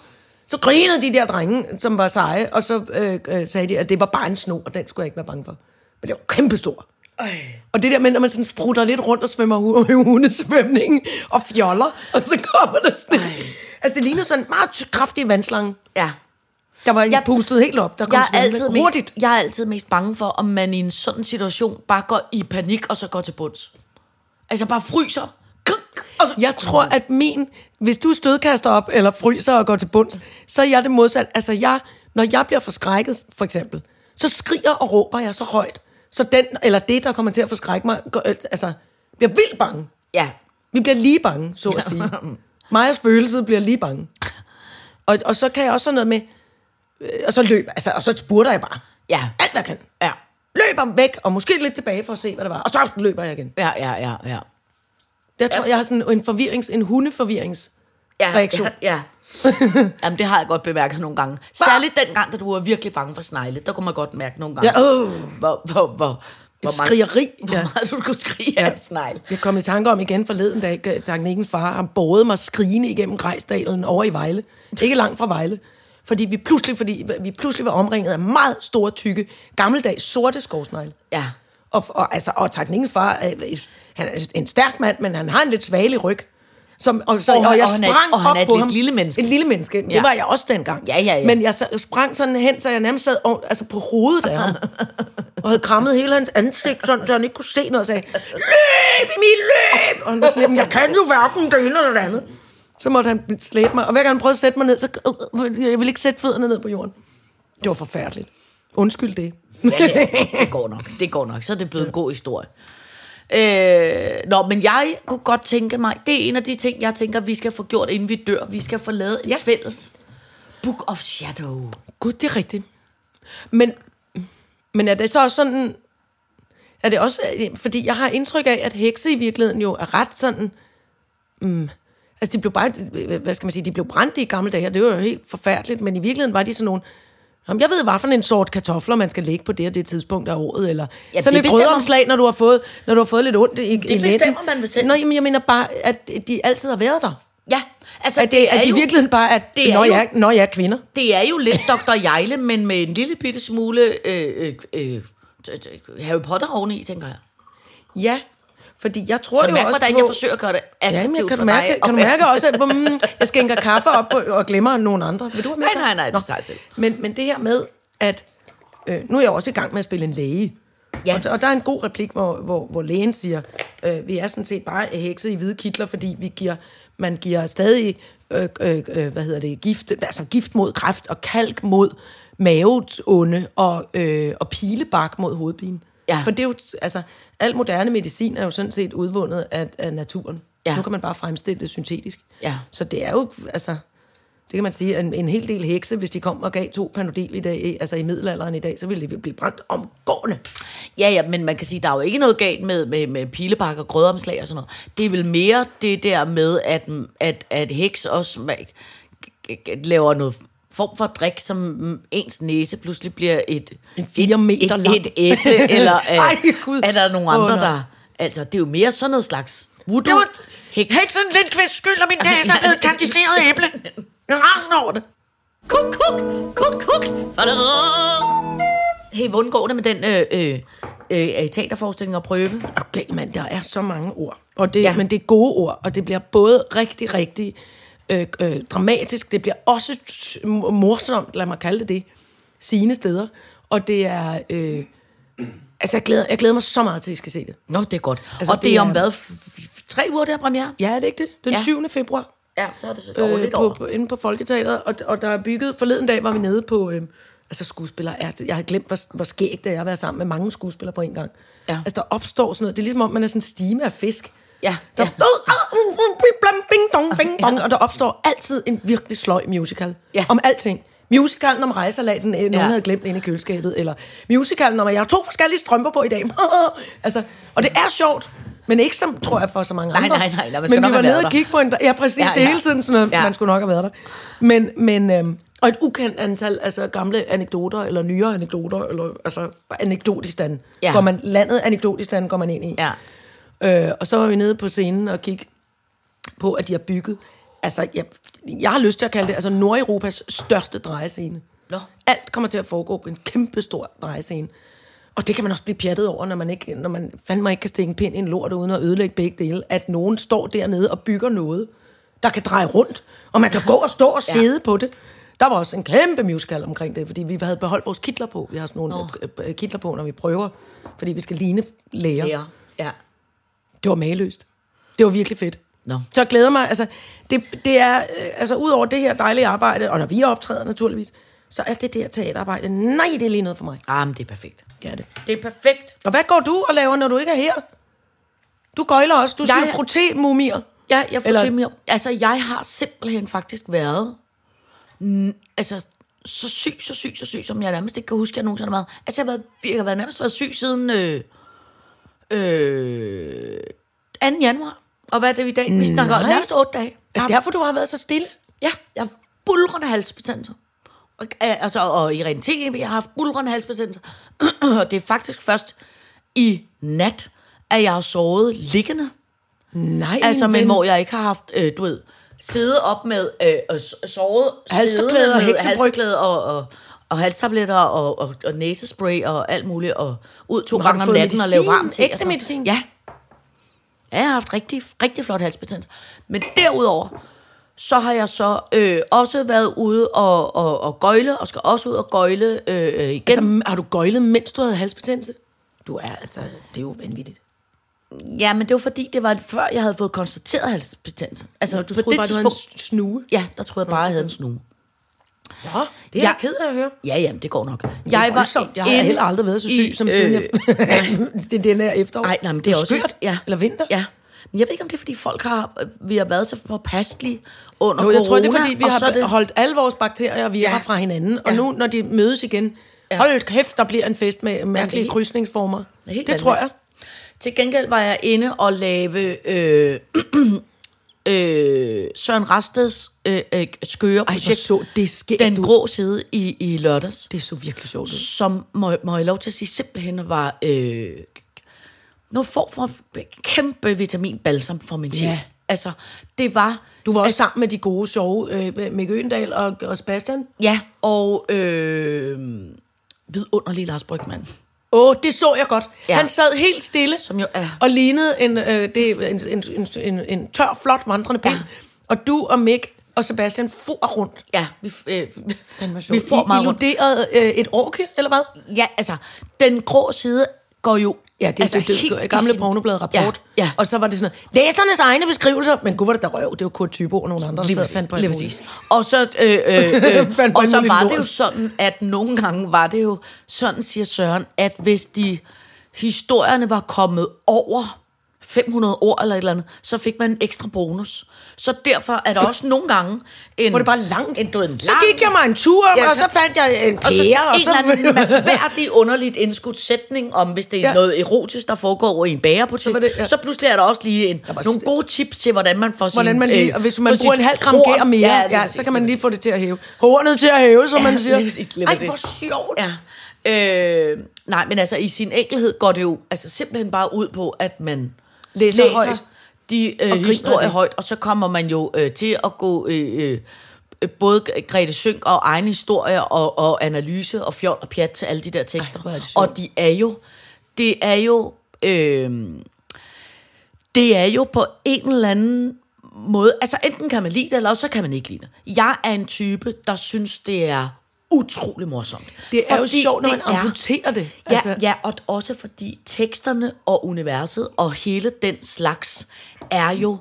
så grinede de der drenge, som var seje, og så øh, øh, sagde de, at det var bare en sno, og den skulle jeg ikke være bange for. Men det var kæmpestor. Og det der med, når man sådan sprutter lidt rundt og svømmer hu- i hundesvømning og fjoller, og så kommer der sådan en, Altså, det ligner sådan en meget kraftig vandslange. Ja. Der var Jeg- pustet helt op. Der kom Jeg er, altid mest, hurtigt. jeg er altid mest bange for, om man i en sådan situation bare går i panik, og så går til bunds. Altså bare fryser. Og så, Jeg tror, at min... Hvis du stødkaster op, eller fryser og går til bunds, så er jeg det modsat. Altså, jeg, når jeg bliver forskrækket, for eksempel, så skriger og råber jeg så højt. Så den, eller det, der kommer til at forskrække mig, går, øh, altså, bliver vildt bange. Ja. Vi bliver lige bange, så at sige. Mig og spøgelset bliver lige bange. Og, og så kan jeg også sådan noget med... Øh, og så løber, altså, og så spurter jeg bare. Ja. Alt, hvad jeg kan. Ja. Løber væk, og måske lidt tilbage for at se, hvad der var. Og så løber jeg igen. Ja, ja, ja, ja. Jeg tror, jeg har sådan en forvirrings, en hundeforvirrings ja reaktion. Ja, ja. Jamen, det har jeg godt bemærket nogle gange. Særligt den gang, da du var virkelig bange for snegle. Der kunne man godt mærke nogle gange, Ja, åh. hvor, hvor, hvor, hvor, skrigeri, Hvor ja. meget du kunne skrige af en snegl. Jeg kom i tanke om igen forleden dag, at Teknikkens far har båret mig skrigende igennem Grejsdalen over i Vejle. Ikke langt fra Vejle. Fordi vi pludselig, fordi vi pludselig var omringet af meget store, tykke, gammeldags sorte skovsnegle. Ja. Og, og, altså, og Teknikkens far, han er en stærk mand, men han har en lidt svagelig ryg. Som, og, så, Og og, han- jeg og han er- sprang og han op er et på ham. lille menneske. Et lille menneske. Det Ja. var jeg også dengang. Ja, ja, ja. Men jeg sprang sådan hen, så jeg nærmest sad over- altså på hovedet af ham. og havde krammet hele hans ansigt, sådan, så han ikke kunne se noget, og sagde, løb, Emil, løb! Og han var sådan, "Jamen, jeg kan jo hverken det ene eller det andet. Så måtte han slæbe mig, og hver gang han prøvede at sætte mig ned, så jeg ville ikke sætte fødderne ned på jorden. Det var forfærdeligt. Undskyld det. Ja, ja, det går nok. Det går nok. Så er det blevet en god historie. Øh, nå, men jeg kunne godt tænke mig, det er en af de ting, jeg tænker, vi skal få gjort, inden vi dør. Vi skal få lavet en ja. Fælles Book of Shadow. Gud, det er rigtigt. Men, men er det så også sådan... Er det også... Fordi jeg har indtryk af, at hekse i virkeligheden jo er ret sådan... Mm, altså, de blev bare... Hvad skal man sige? De blev brændt i gamle dage, og det var jo helt forfærdeligt. Men i virkeligheden var de sådan nogle... Jamen, jeg ved, hvad for en sort kartofler, man skal lægge på det og det tidspunkt af året, eller Ja, sådan det et brødomslag, når du har fået, når du har fået lidt ondt i, i Det lænden. bestemmer man vel selv. Nå, jamen, jeg mener bare, at de altid har været der. Ja, altså At det, at de i jo, virkeligheden bare, at det er når, jo- jeg, når jeg er kvinder. det er jo lidt Dr. Jejle, men med en lille bitte smule øh, øh, øh, Harry Potter oveni, tænker jeg. Ja, fordi jeg tror Kan du jo mærke, også hvordan på... jeg forsøger at gøre det Ja, attraktivt jeg kan, for du mærke, dig? kan du mærke også, at mm, jeg skænker kaffe op på, og glemmer nogle andre? Vil du have mere Nej, nej, nej, det Nå. jeg til. Men, men det her med, at øh, nu er jeg også i gang med at spille en læge. Ja. Og, og der er en god replik, hvor, hvor, hvor lægen siger, øh, vi er sådan set bare hekset i hvide kitler, fordi vi giver, man giver stadig øh, øh, øh, hvad hedder det, gift, altså gift mod kræft og kalk mod maveonde og, øh, og pilebak mod hovedpine. Ja. For det er jo, altså, al moderne medicin er jo sådan set udvundet af, af naturen. Ja. Nu kan man bare fremstille det syntetisk. Ja. Så det er jo, altså, det kan man sige, en, en hel del hekse, hvis de kom og gav to panodil i dag, altså i middelalderen i dag, så ville de blive brændt omgående. Ja, ja, men man kan sige, der er jo ikke noget galt med, med, med pilebakker og grødomslag og sådan noget. Det er vel mere det der med, at, at, at heks også ma- g- g- laver noget form for drik, som ens næse pludselig bliver et, En fire meter et, et, et æble, eller er, Ej, Gud. er der nogle andre, nej. der... Altså, det er jo mere sådan noget slags voodoo. Det var heks. heksen Lindqvist skyld, og min næse er blevet kandiseret æble. Jeg har sådan over det. Kuk, kuk, kuk, kuk. Hey, hvordan går det med den øh, øh, øh, teaterforestilling og prøve? Okay, mand, der er så mange ord. Og det, ja. Men det er gode ord, og det bliver både rigtig, rigtig øh, øh, dramatisk, det bliver også morsomt, lad mig kalde det det, sine steder. Og det er... Øh, altså, jeg glæder, jeg glæder mig så meget til, at I skal se det. Nå, det er godt. Altså, og det, det er om hvad? Tre uger, der er premiere? Ja, er det ikke det? Den Ja. ja. 7. februar. Ja, så er det så over øh, lidt på, over. på, inde på Folketeateret, og, og der er bygget, forleden dag var vi nede på, øh, altså skuespillere, er, jeg har glemt, hvor, hvor skægt det er at være sammen med mange skuespillere på en gang. Ja. Altså der opstår sådan noget, det er ligesom om, man er sådan en stime af fisk. Ja, Der, ja. blam, bing, dong, bing, dong, og der opstår altid en virkelig sløj musical. Ja. Om alting. Musicalen om rejsalaten, nogen Ja. havde glemt inde i køleskabet, eller musicalen om, at jeg har to forskellige strømper på i dag. altså, og det er sjovt, men ikke som, tror jeg, for så mange Nej, andre. nej, nej, nej, man skal men vi var nede og kigge på en... Ja, præcis, Ja, ja, det ja. hele tiden sådan noget, Ja. man skulle nok have været der. Men, men øhm, og et ukendt antal altså gamle anekdoter, eller nyere anekdoter, eller altså anekdotistan. Ja. Går man, landet anekdotistan går man ind i. Ja. Øh, og så var vi nede på scenen og kigge på, at de har bygget, altså jeg, jeg har lyst til at kalde det, altså Nordeuropas største drejescene. Nå. Alt kommer til at foregå på en kæmpe stor drejescene. Og det kan man også blive pjattet over, når man, ikke, når man fandme ikke kan stikke en pind i en lort uden at ødelægge begge dele. At nogen står dernede og bygger noget, der kan dreje rundt, og man kan gå og stå og Ja. sidde på det. Der var også en kæmpe musical omkring det, fordi vi havde beholdt vores kitler på. Vi har sådan nogle øh, kitler på, når vi prøver, fordi vi skal ligne læger. Ja. ja. Det var mageløst. Det var virkelig fedt. Nå. Så jeg glæder mig, altså, det, det er, øh, altså, ud over det her dejlige arbejde, og når vi optræder naturligvis, så er det der teaterarbejde, nej, det er lige noget for mig. Ah, men det er perfekt. Det er det. Det er perfekt. Og hvad går du og laver, når du ikke er her? Du gøjler også, du Jeg- siger frotté-mumier. Ja, jeg får Eller- til mig. Altså, jeg har simpelthen faktisk været... Altså, så syg, så syg, så syg, som jeg nærmest ikke kan huske, at jeg nogensinde har været. Altså, jeg har, været, jeg har været nærmest været syg siden øh, øh, 2. januar. Og hvad er det i dag? Vi snakker Nej. nærmest 8 dage. Er det derfor, du har været så stille? ja, jeg har bulrende halsbetændelse. Og, altså, og i realiteten, jeg har haft bulrende halsbetændelse. og det er faktisk først i nat, at jeg har sovet liggende. Nej, Altså, men hvor jeg ikke har haft, øh, du ved, sidde op med øh, og sovet, Halsterklæde siddende og og, og, og halstabletter og, og, og næsespray og alt muligt, og ud to gange om natten og medicin? lave varmt te. Ægte og medicin? Ja. ja. Jeg har haft rigtig, rigtig flot halsbetændelse. Men derudover, så har jeg så øh, også været ude og, og, og gøjle, og skal også ud og gøjle øh, øh, igen. Altså, har du gøjlet, mens du havde halsbetændelse? Du er altså, det er jo vanvittigt. ja, men det var fordi, det var før, jeg havde fået konstateret halsbetændelse. Altså, Nå, du troede bare, du havde en snue? Ja, der troede jeg bare, jeg havde en snue. Nå, det er Ja. jeg ked af at høre. Ja, jamen, det går nok. Jeg, er voldsomt. jeg har inde heller aldrig været så syg, i, som siden jeg... øh, det er den her efterår. Nej, nej, men det er også... skørt. Ja. Eller vinter. Ja. Men jeg ved ikke, om det er, fordi folk har... Vi har været så påpasselige under Jo, corona. jeg tror, det er, fordi vi har er det, holdt alle vores bakterier og virer Ja. fra hinanden. Og Ja. nu, når de mødes igen, Ja. hold kæft, der bliver en fest med mærkelige helt- krydsningsformer. det er helt Det tror jeg. Til gengæld var jeg inde og lave øh, øh, Søren Rasteds øh, øh, skøre Ej, projekt. så det sker. Den grå side i, i lørdags. Det er så virkelig sjovt. ud. som må, må jeg lov til at sige simpelthen var øh, noget form for kæmpe vitaminbalsam for min sjæl. Ja. Altså, det var... Du var også sammen med de gode, sjove øh, Mikke Øgendal og, og Sebastian. Ja, og øh, vidunderlig Lars Brygman. Åh, oh, det så jeg godt. Ja. Ja. Han sad helt stille Som jo er- og lignede en, øh, det, en, en, en, en, en tør, flot vandrende pind. Ja. Ja. Og du og Mick og Sebastian for rundt. Ja, vi, øh, Fandme vi får meget rundt. illuderede øh, et orke, eller hvad? Ja, altså, den grå side går jo Ja, det er Altså, det, det, i gamle sin- pornoblad rapport. Ja, ja. Og så var det sådan noget, læsernes egne beskrivelser. Men gud, var det der røv. Det var Kurt Tybo og nogle andre, der sad fandt på lige præcis. Og så, øh, øh, øh, og så var det jo sådan, at nogle gange var det jo sådan, siger Søren, at hvis de historierne var kommet over 500 ord eller et eller andet, så fik man en ekstra bonus. Så derfor er der også nogle gange en... Var det bare langt? En, du en Så gik jeg mig en tur, Ja, ja, og så- så fandt jeg en og så pære, og en så... eller anden mærkværdig, underligt indskudt sætning om, hvis det er ja. Ja. noget erotisk, der foregår i en bagerbutik, så, det- ja. så pludselig er der også lige en, var nogle gode tips til, hvordan man får sin... Hvordan man lige, og hvis man bruger en halv gram gær mere, ja, ja, så kan man lige få det til at hæve. Hornet til at hæve, som man siger. Ej, hvor sjovt. Ja. Øh, nej, men altså i sin enkelhed går det jo altså simpelthen bare ud på, at man Læser højt. De øh, historier det. højt, og så kommer man jo øh, til at gå øh, øh, både Grete Sønk og egen historie og, og analyse og fjol og pjat til alle de der tekster. Ej, og de er jo, det er jo, øh, det er jo på en eller anden måde, altså enten kan man lide det, eller også så kan man ikke lide det. Jeg er en type, der synes, det er utrolig morsomt. Det er jo Fordi sjovt, når man er- amputerer det. Ja, Altså- ja, og også fordi teksterne og universet og hele den slags er jo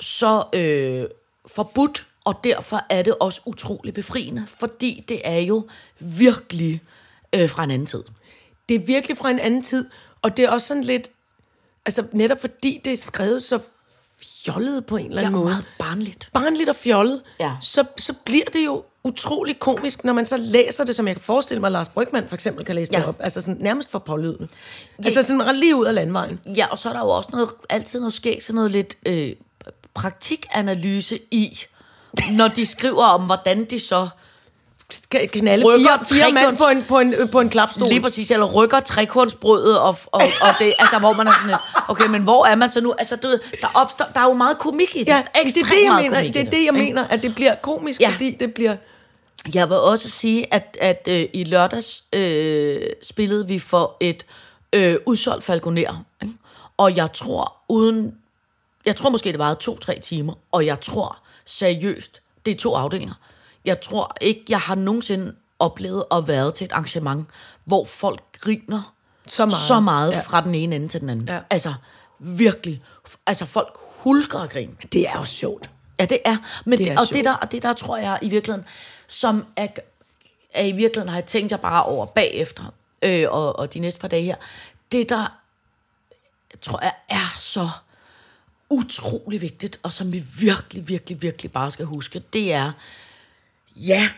så øh, forbudt, og derfor er det også utrolig befriende, fordi det er jo virkelig øh, fra en anden tid. Det er virkelig fra en anden tid, og det er også sådan lidt, altså netop fordi det er skrevet så fjollet på en eller Ja, anden måde. meget barnligt. barnligt og fjollet, Ja. så, så bliver det jo utrolig komisk, når man så læser det, som jeg kan forestille mig, at Lars Brygman for eksempel kan læse Ja. det op. Altså sådan, nærmest for pålydende. Altså sådan lige ud af landvejen. Ja, og så er der jo også noget, altid noget skægt, sådan noget lidt øh, praktikanalyse i, når de skriver om, hvordan de så Alle Rykker fire, fire mand på en, på, en, på en klapstol. Lige præcis, eller rykker trekornsbrødet, og, og, og det, altså, hvor man er sådan okay, men hvor er man så nu? Altså, du der, opstår, der er jo meget komik i det. Ja, det er det, jeg mener. Det er det, jeg mener, at det bliver komisk, Ja. fordi det bliver... Jeg vil også sige, at, at øh, i lørdags øh, spillede vi for et øh, udsolgt falconer. Ikke? Og jeg tror, uden... Jeg tror måske, det varede to-tre timer, og jeg tror seriøst, det er to afdelinger. Jeg tror ikke, jeg har nogensinde oplevet at være til et arrangement, hvor folk griner Så meget. så meget Ja. fra den ene ende til den anden. Ja. Altså, virkelig. Altså, folk hulker og grin. Det er jo sjovt. Ja, det er. Men Det det er og, sjovt. det der, og det der tror jeg i virkeligheden, som er, er i virkeligheden har jeg tænkt jeg bare over bagefter, øh, og, og de næste par dage her, det der, tror jeg, er så utrolig vigtigt, og som vi virkelig, virkelig, virkelig bare skal huske, det er, ja,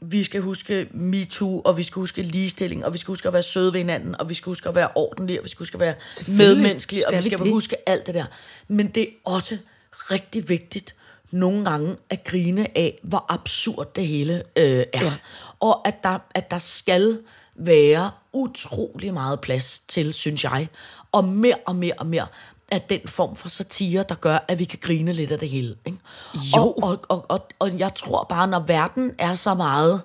vi skal huske MeToo, og vi skal huske ligestilling, og vi skal huske at være søde ved hinanden, og vi skal huske at være ordentlige, og vi skal huske at være medmenneskelige, og vi skal det. huske alt det der. Men det er også rigtig vigtigt nogle gange at grine af, hvor absurd det hele øh, er. Ja. Og at der, at der skal være utrolig meget plads til, synes jeg, og mere og mere og mere af den form for satire, der gør, at vi kan grine lidt af det hele. Ikke? Jo. Og, og, og, og, og jeg tror bare, når verden er så meget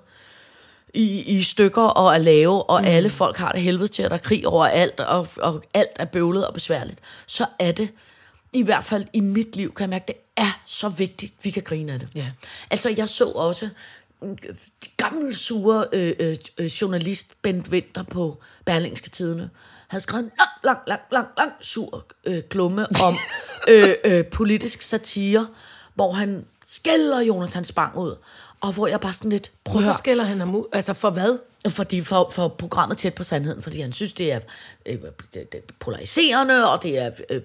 i, i stykker og at lave, og mm. alle folk har det helvede til, at der er krig over alt, og, og alt er bøvlet og besværligt, så er det, i hvert fald i mit liv, kan jeg mærke, det er så vigtigt, vi kan grine af det. Ja. Altså, jeg så også gammel sure øh, øh, øh, journalist Bent Winter på Berlingske Tidene havde skrevet en lang, lang, lang, lang, lang sur øh, klumme om øh, øh, politisk satire, hvor han skælder Jonathan Spang ud, og hvor jeg bare sådan lidt, prøv Hvorfor skælder han ham ud? Altså for hvad? Fordi for, for programmet tæt på sandheden, fordi han synes, det er øh, er polariserende, og det er øh,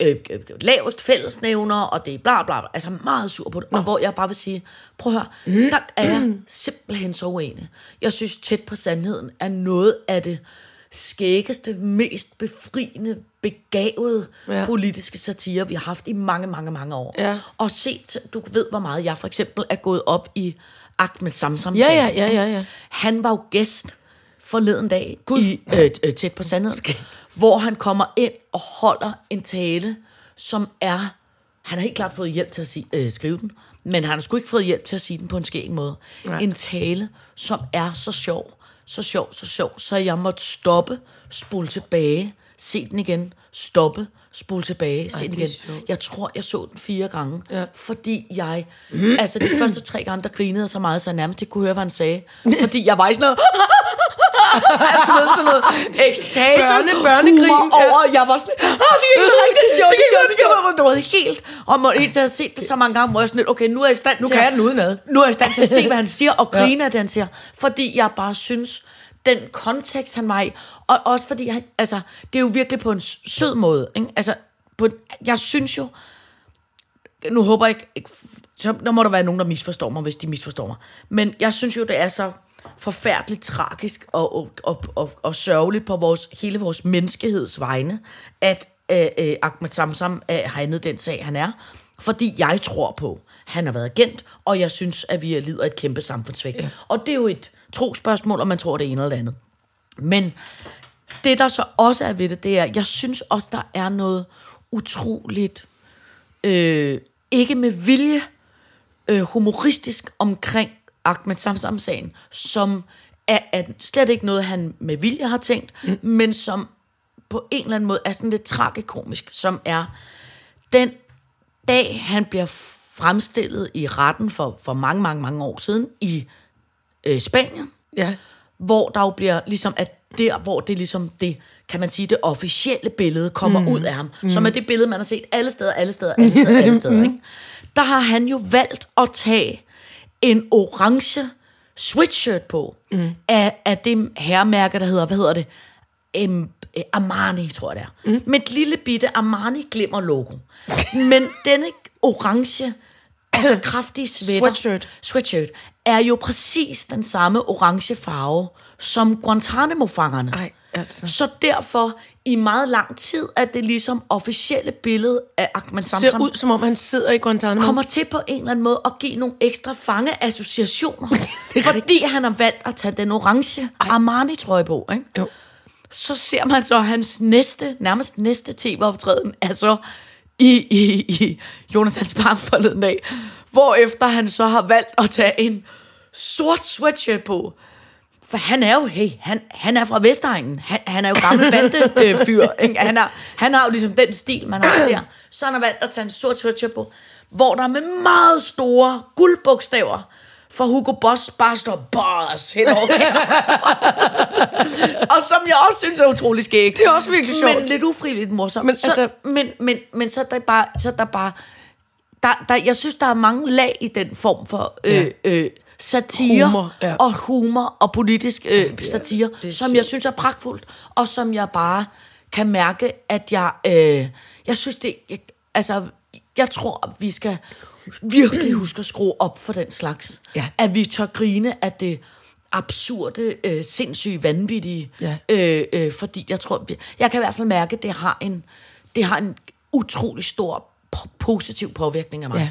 øh, øh, lavest fællesnævner, og det er bla bla, bla. altså meget sur på det. Og hvor jeg bare vil sige, prøv at høre, Mm. der er jeg simpelthen så uenig. Jeg synes, tæt på sandheden er noget af det skæggeste, mest befriende, begavede Ja. politiske satire, vi har haft i mange, mange, mange år. Ja. Og se, du ved, hvor meget jeg for eksempel er gået op i Ahmed Samsam. Ja, ja, ja, ja, ja. Han var jo gæst forleden dag God. i øh, øh, Tæt på Sandheden, hvor han kommer ind og holder en tale, som er... Han har helt klart fået hjælp til at sige, øh, skrive den, men han har sgu ikke fået hjælp til at sige den på en skæg måde. Nej. En tale, som er så sjov, så sjov, så sjov, så jeg måtte stoppe, spole tilbage, se den igen, stoppe, spole tilbage, se Ej, den det igen. Jeg tror, jeg så den fire gange, Ja. ja. fordi jeg, altså de første tre gange, der grinede jeg så meget, så jeg nærmest ikke kunne høre, hvad han sagde. Fordi jeg var i sådan noget, altså, du ved, sådan noget ekstase, Børne- børnegrin, humor ja. over, jeg var sådan, ah, det er ikke rigtigt, det er sjovt, det er sjovt, det er sjovt, du ved, helt, og må helt til at se det så mange gange, hvor jeg sådan lidt, okay, nu er jeg i stand Nu til kan at- jeg den udenad. nu er jeg i stand til at se, hvad han siger, og grine af det, han siger. Fordi jeg bare synes, den kontekst, han var i, og også fordi, han, altså, det er jo virkelig på en sød måde. Ikke? Altså, på, en- jeg synes jo, nu håber jeg ikke, så der må der være nogen, der misforstår mig, hvis de misforstår mig. Men jeg synes jo, det er så forfærdeligt tragisk og, og, og, og, og sørgeligt på vores, hele vores menneskeheds vegne, at øh, øh, Ahmed Samsam øh, har endet den sag, han er. Fordi jeg tror på, han har været agent, og jeg synes, at vi lider et kæmpe samfundsvægt. Ja. Og det er jo et trospørgsmål, om man tror det ene eller det andet. Men det, der så også er ved det, det er, jeg synes også, der er noget utroligt, øh, ikke med vilje, øh, humoristisk omkring Ahmed Samsam-sagen, som er, er slet ikke noget, han med vilje har tænkt, mm. men som på en eller anden måde er sådan lidt tragikomisk, som er den dag, han bliver fremstillet i retten for, for mange, mange, mange år siden i øh, Spanien, Ja. hvor der jo bliver ligesom, at der, hvor det ligesom det, kan man sige, det officielle billede kommer mm. ud af ham, mm. som er det billede, man har set alle steder, alle steder, alle steder, alle steder, ikke? Der har han jo valgt at tage en orange sweatshirt på, mm. af, af det herremærke, der hedder, hvad hedder det? Um, Armani, tror jeg det er. Mm. Med et lille bitte Armani glimmer logo. Men denne orange, altså kraftige sweater, Sweatshirt. sweatshirt, er jo præcis den samme orange farve som Guantanamo-fangerne. Ej, altså. Så derfor, i meget lang tid, er det ligesom officielle billede af Ahmed Ser Samsam ud, som om han sidder i Guantanamo. kommer til på en eller anden måde at give nogle ekstra fangeassociationer. fordi han har valgt at tage den orange Armani-trøje på. Ikke? Jo. Så ser man så hans næste, nærmest næste tv-optræden, er så i, i, i Jonathans Park forleden dag, hvor efter han så har valgt at tage en sort sweatshirt på. For han er jo, hey, han, han er fra Vestegnen. Han, han er jo gammel bandefyr. Øh, han, har, han har jo ligesom den stil, man har der. Så han har valgt at tage en sort sweatshirt på, hvor der med meget store guldbogstaver for Hugo Boss bare står Boss henover. og som jeg også synes er utrolig skægt. Det er også virkelig sjovt. Men lidt ufrivilligt morsomt. Men så, altså- altså, men, men, men så er der bare... Så er der bare der, der, jeg synes, der er mange lag i den form for øh, øh, satire Humor, ja. og humor og politisk øh, satire, som jeg synes er pragtfuldt, og som jeg bare kan mærke, at jeg... Øh, jeg synes, det... Jeg, altså, jeg tror, at vi skal virkelig huske at skrue op for den slags. Ja. At vi tør grine af det absurde, øh, sindssyge, vanvittige. Ja. Øh, øh, fordi jeg tror, jeg kan i hvert fald mærke, at det har en, det har en utrolig stor positiv påvirkning af mig. Ja.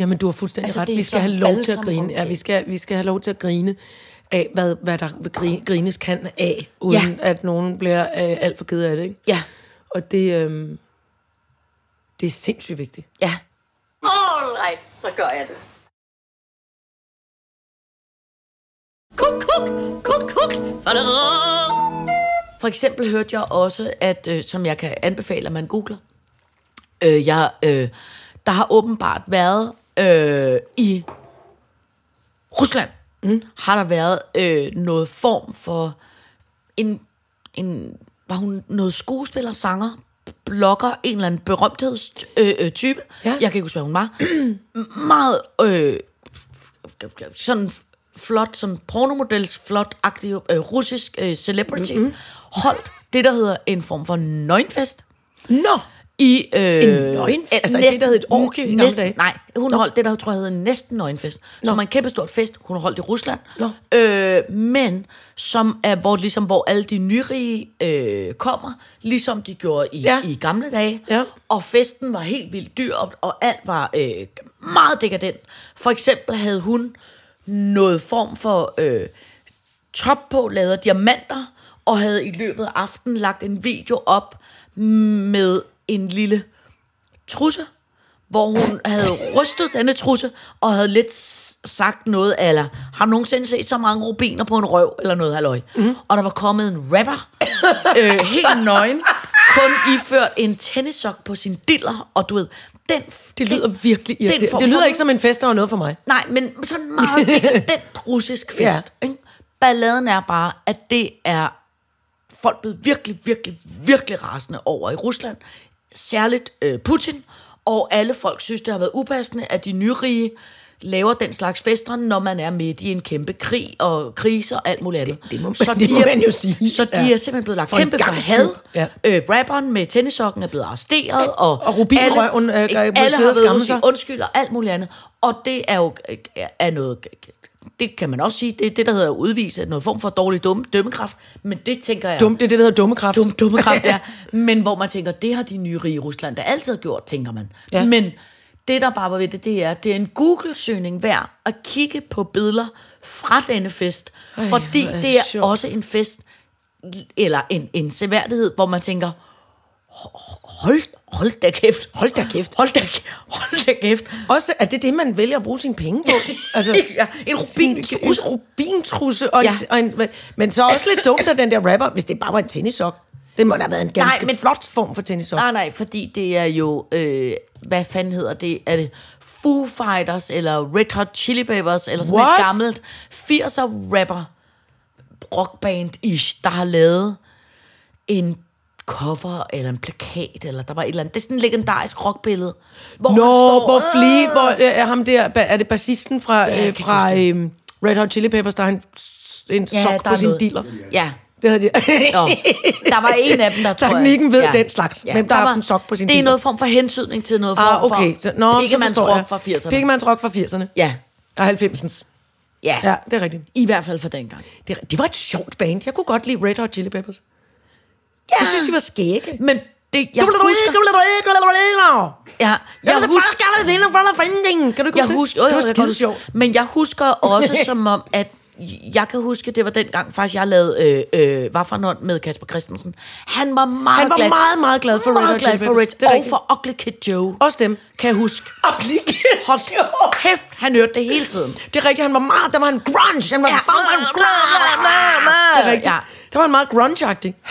Jamen, du har fuldstændig Altså, ret. Vi skal have lov til at grine. Ja, vi skal, vi skal have lov til at grine af, hvad, hvad der grines kan af, uden Ja. at nogen bliver øh, alt for ked af det. Ikke? Ja. Og det, øh, det er sindssygt vigtigt. Ja. All right, så gør jeg det. Kuk, kuk, kuk, kuk. For eksempel hørte jeg også, at øh, som jeg kan anbefale, at man googler, øh, jeg, øh, der har åbenbart været øh, i Rusland, mm. har der været øh, noget form for en, en var hun noget skuespiller, sanger, blogger, en eller anden berømthedstype. Øh, øh, type. Ja. Jeg kan ikke huske, hvad hun var. Meget øh, sådan flot, sådan pornomodels flot-agtig øh, russisk øh, celebrity, mm-hmm. holdt det, der hedder en form for nøgenfest. Nå! I, øh, En nøgenfest? Altså, det, der hed et orgie i gamle næsten, dage? Nej, hun Nå. holdt det, der tror jeg hedder næsten nøgenfest. Nå. Som er en kæmpe stort fest, hun har holdt i Rusland. Nå. Øh, men som er, hvor, ligesom, hvor alle de nyrige øh, kommer, ligesom de gjorde i, Ja. i gamle dage. Ja. Og festen var helt vildt dyr, og, alt var øh, meget dekadent. For eksempel havde hun noget form for øh, top på, lavet diamanter, og havde i løbet af aftenen lagt en video op med en lille trusse, hvor hun havde rystet denne trusse, og havde lidt sagt noget, eller har nogensinde set så mange rubiner på en røv, eller noget halløj. Mm. Og der var kommet en rapper, øh, helt nøgen, kun iført en tennissok på sin diller, og du ved, den... Det lyder den, virkelig den irriterende. form Det lyder ikke som en fest, der var noget for mig. Nej, men sådan meget dekadent russisk fest. Ja. Ikke? balladen er bare, at det er folk blevet virkelig, virkelig, virkelig rasende over i Rusland. Særligt øh, Putin. Og alle folk synes, det har været upassende, at de nyrige laver den slags fester, når man er midt i en kæmpe krig og krise og alt muligt andet. Det- det må man- det må man jo sige. Så de Ja. er simpelthen blevet lagt For kæmpe for had. Ja. Øh, rapperen med tennissokken er blevet arresteret. Og, Og rubinrøven, øh, alle, må alle sidde har været sig. undskyld og alt muligt andet. Og det er jo øh, er noget... Det kan man også sige, det er det, der hedder at udvise noget form for dårlig dum, dømmekraft. Men det tænker jeg... Dum, det er det, der hedder dummekraft. Dum, dummekraft, ja. Men hvor man tænker, det har de nye rige i Rusland da altid har gjort, tænker man. Ja. Men det, der bare var ved det, det er, det er en Google-søgning værd at kigge på billeder fra denne fest. Ej, fordi er det er sjovt. også en fest, eller en, en seværdighed, hvor man tænker, hold, hold da kæft, hold da kæft, hold da, hold da kæft. Også, at det er det, man vælger at bruge sine penge på. Altså, Ja, en rubintrusse. En rubintrusse. Og, Ja. ja. og en, men så også lidt dumt af den der rapper, hvis det bare var en tennissok. Det må da have været en ganske Nej, men... flot form for tennissok. Nej, nej, fordi det er jo, øh, hvad fanden hedder det? Er det Foo Fighters, eller Red Hot Chili Peppers, eller sådan What? et gammelt 80'er rapper rockband-ish, der har lavet en cover, eller en plakat, eller der var et eller andet. Det er sådan et legendarisk rockbillede. Hvor Nå, han står, hvor! Flea, hvor øh, er ham der, er det bassisten fra, jeg øh, fra øh, Red Hot Chili Peppers, der har en, en Ja, sok der på sin noget. dealer? Ja, Det havde de. Nå, der var en af dem, der tror jeg- Teknikken ved den slags. Hvem der har var- en sok på sin Det er dealer. noget form for hensydning til noget form ah, okay. Så, for nå, så forstår jeg. rock fra 80'erne. Pikkemands rock fra 80'erne. Ja, Og 90'ens. ja, Ja, det er rigtigt. I hvert fald for dengang. Det, det var et sjovt band. Jeg kunne godt lide Red Hot Chili Peppers. Ja. Jeg synes, de var skægge. Men det, jeg husker... Ja, jeg husker... Kan du ikke Jeg husker, jo, jo, det var sjovt. Men jeg husker også som om, at jeg kan huske, det var dengang faktisk, jeg lavede øh, øh, Waffernånd med Kasper Christensen. Han var meget Han var glad, meget, meget glad for Red meget Hot glad for. Red, og rigtigt. for Ugly Kid Joe. Også dem. Kan jeg huske. Ugly Hold kæft, han hørte det hele tiden. Det er rigtigt, han var meget, der var en grunge. Han var Ja. meget grunge. Det er rigtigt. Ja. Der var en meget grunge-agtig.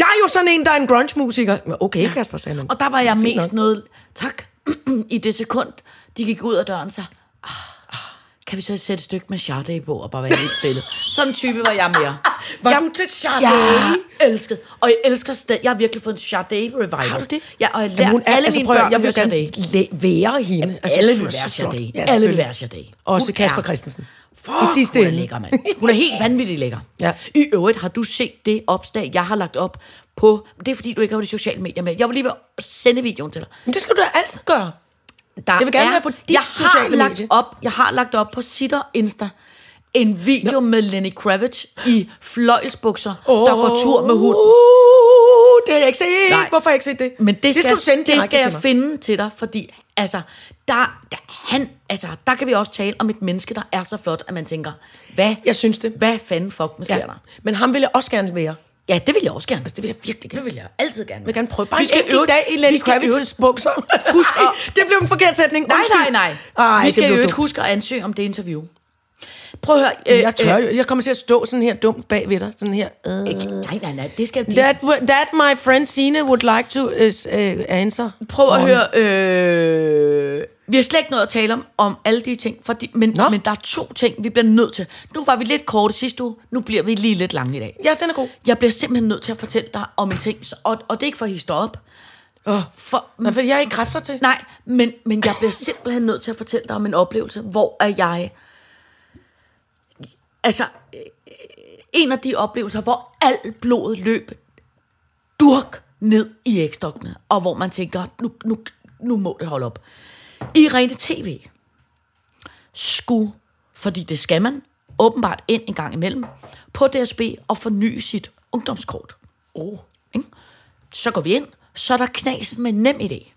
Jeg er jo sådan en, der er en grunge-musiker. Okay, Kasper, sagde han. Og der var jeg mest nok. noget, tak, i det sekund, de gik ud af døren, så ah, kan vi så sætte et stykke med Sade på og bare være helt stille. Sådan type var jeg mere. Var jeg, du til Sade? Jeg elskede. Og jeg elsker stadig. Jeg har virkelig fået en Sade revival. Har du det? Ja, og jeg lærer hun er- alle altså, mine børn jeg vil gerne læ- være hende. Altså, alle vil være. Sade. Ja, alle vil være Sade. Også Hun Kasper er- Christensen. Fuck, I sidste hun er lækker, mand. Hun er helt vanvittig lækker. Ja. I øvrigt har du set det opslag, jeg har lagt op på... Det er fordi, du ikke har de sociale medier med. Jeg vil lige ved at sende videoen til dig. Men det skal du da altid gøre. Der Jeg vil gerne er, være på dit jeg sociale har lagt medie. op, Jeg har lagt op på Sitter Insta en video med Lenny Kravitz i fløjlsbukser, oh. der går tur med hund. Uh, det har jeg ikke set. Nej. Hvorfor har jeg ikke set det? Men det skal, skal du sende det skal jeg til finde til dig, fordi altså, der, der, han, altså, der kan vi også tale om et menneske, der er så flot, at man tænker, hvad, Jeg synes det. hvad fanden fuck sker Ja. der? Men ham vil jeg også gerne være. Ja, det vil jeg også gerne. Altså, det vil jeg virkelig gerne. Det vil jeg altid gerne. Jeg vil gerne prøve. Bare Vi skal øvrigt- dag i Lenny skal Kravitz's bukser. Husk, det blev en forkert sætning. Nej, nej, nej. Ej, vi det skal jo huske at ansøge om det interview. Prøv at høre. Øh, Jeg tør jo. Jeg kommer til at stå sådan her dumt bag ved dig. Sådan her. Ikke, nej, nej, nej. Det skal det, that, that my friend Sine would like to uh, uh, answer. Prøv at høre. Øh, vi har slet ikke noget at tale om, om alle de ting, fordi, men, Nå. men der er to ting, vi bliver nødt til. Nu var vi lidt korte sidste uge, nu bliver vi lige lidt lange i dag. Ja, den er god. Jeg bliver simpelthen nødt til at fortælle dig om en ting, og, og det er ikke for at hisse op. Oh. For, Nå, for jeg er ikke kræfter til. Nej, men, men jeg bliver simpelthen nødt til at fortælle dig om en oplevelse, hvor er jeg... Altså, øh, en af de oplevelser, hvor alt blodet løb durk ned i ægstokkene, og hvor man tænker, nu, nu, nu må det holde op. I rene tv skulle, fordi det skal man, åbenbart ind en gang imellem, på DSB og forny sit ungdomskort. Oh. Ikke? Så går vi ind, så er der knas med nem idé,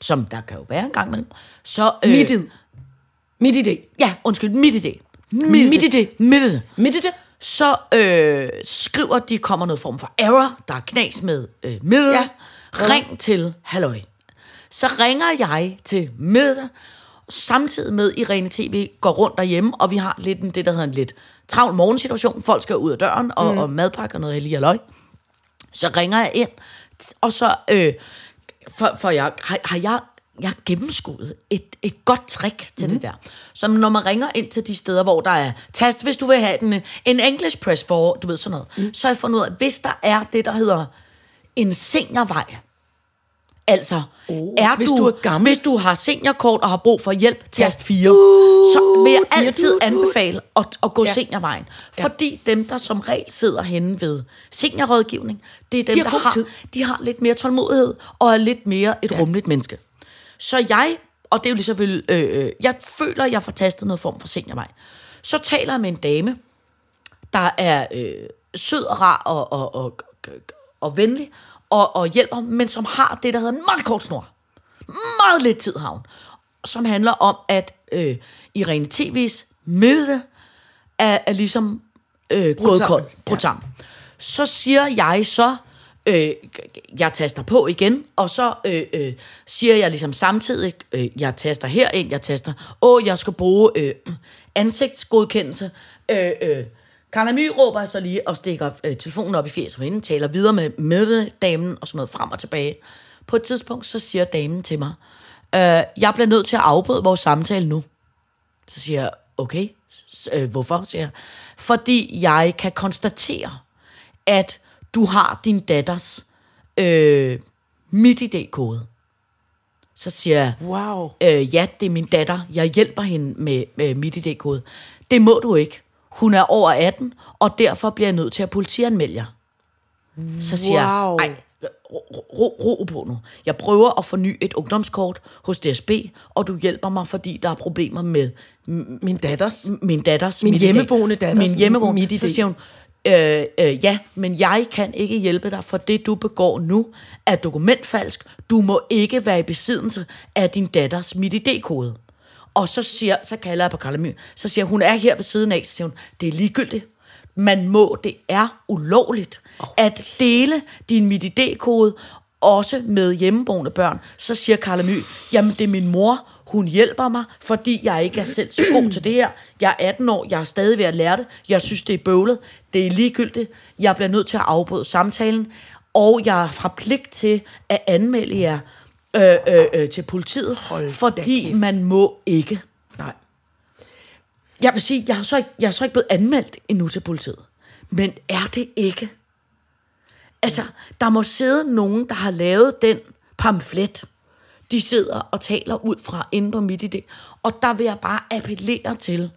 som der kan jo være en gang imellem. Så, øh, Mit id. Mit idé. Ja, undskyld, mit idé. Mit idé. Mit idé. Mit idé. Så øh, skriver de, kommer noget form for error, der er knas med øh, middel. Ja. Ring til halløj. Så ringer jeg til middel, samtidig med Irene TV går rundt derhjemme, og vi har lidt en, det, der hedder en lidt travl morgensituation. Folk skal ud af døren, og, mm. og madpakke og noget heldig halløj. Så ringer jeg ind, og så øh, for, for jeg, har, har jeg jeg har gennemskuddet et, et godt trick til mm. det der. Som når man ringer ind til de steder, hvor der er tast, hvis du vil have den, en English press for, du ved sådan noget, mm. så har jeg fundet ud af, hvis der er det, der hedder en seniorvej, Altså, oh, er hvis du, du er gammel. hvis du har seniorkort og har brug for hjælp, tast 4, Uh, så vil jeg altid anbefale at, at gå Ja. seniorvejen. Fordi dem, der som regel sidder henne ved seniorrådgivning, det er dem, De har der har, tid. de har lidt mere tålmodighed og er lidt mere et ja. rummeligt menneske. Så jeg, og det er jo lige så vel, øh, øh, jeg føler, jeg får tastet noget form for seniorvej. Så taler jeg med en dame, der er øh, sød og rar og, og, og, og, venlig, og, og hjælper, men som har det, der hedder en meget kort snor. Meget lidt tid har hun. Som handler om, at øh, Irene TV's midte er, er ligesom øh, gået kold. Sammen. Så siger jeg så, øh, jeg taster på igen, og så øh, øh, siger jeg ligesom samtidig, øh, jeg taster herind, jeg taster, åh, jeg skal bruge øh, ansigtsgodkendelse. Øh, øh, Carla My råber så lige og stikker øh, telefonen op i fjeset på hende, taler videre med damen og sådan noget frem og tilbage. På et tidspunkt, så siger damen til mig, øh, jeg bliver nødt til at afbryde vores samtale nu. Så siger jeg, okay, øh, hvorfor? Siger jeg, fordi jeg kan konstatere, at du har din datters øh, MitID-kode. Så siger jeg, Wow. øh, ja, det er min datter. Jeg hjælper hende med, med MitID-kode. Det må du ikke. Hun er over 18, og derfor bliver jeg nødt til at politianmelde jer. Så siger Wow. jeg, ro, ro, ro på nu. Jeg prøver at forny et ungdomskort hos DSB, og du hjælper mig, fordi der er problemer med Min datters. min datters Min hjemmeboende datters min hjemmeboende så siger hun øh, øh, ja, men jeg kan ikke hjælpe dig for det du begår nu er dokumentfalsk. Du må ikke være i besiddelse af din datters MitID-kode. Og så siger så kalder jeg på Karla så siger hun er her ved siden af, så siger hun, det er ligegyldigt. Man må, det er ulovligt at dele din MitID-kode også med hjemmeboende børn, så siger Karla My, jamen det er min mor, hun hjælper mig, fordi jeg ikke er selv så god til det her. Jeg er 18 år, jeg er stadig ved at lære det, jeg synes det er bøvlet, det er ligegyldigt, jeg bliver nødt til at afbryde samtalen, og jeg har pligt til at anmelde jer øh, øh, øh, til politiet, Hold fordi man må ikke. Nej. Jeg vil sige, jeg har så ikke, jeg er så ikke blevet anmeldt endnu til politiet. Men er det ikke? Altså, der må sidde nogen, der har lavet den pamflet, de sidder og taler ud fra inde på mit idé. Og der vil jeg bare appellere til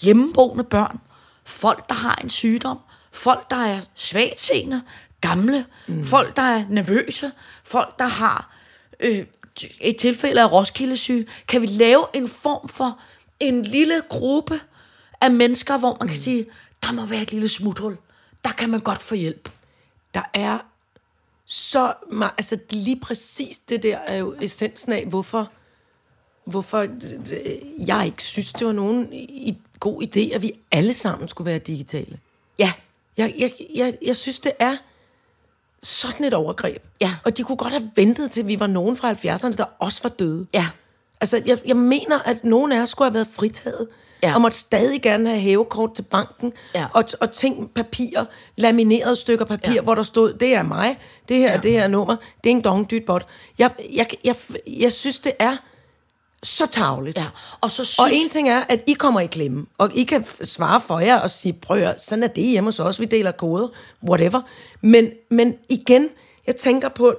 hjemmeboende børn, folk, der har en sygdom, folk, der er svagtseende, gamle, mm. folk, der er nervøse, folk, der har øh, et tilfælde af Roskilde-syge. Kan vi lave en form for en lille gruppe af mennesker, hvor man kan sige, der må være et lille smuthul. Der kan man godt få hjælp. Der er så meget, altså lige præcis det der er jo essensen af, hvorfor, hvorfor jeg ikke synes, det var nogen i, god idé, at vi alle sammen skulle være digitale. Ja, Jeg, jeg, jeg, jeg synes, det er sådan et overgreb. Ja. Og de kunne godt have ventet til, vi var nogen fra 70'erne, der også var døde. ja, Altså, jeg, jeg mener, at nogen af os skulle have været fritaget. Ja. Og måtte stadig gerne have hævekort til banken. Ja. Og, og ting, papir, laminerede stykker papir, Ja. hvor der stod, det er mig, det her, Ja. det her er nummer, det er en dong dyt bot. Jeg, jeg, jeg, jeg synes, det er så tavligt. ja. Og så synes... Og en ting er, at I kommer i klemme, og I kan svare for jer og sige, prøv at sådan er det hjemme hos os, vi deler koder, whatever. Men, men igen, jeg tænker på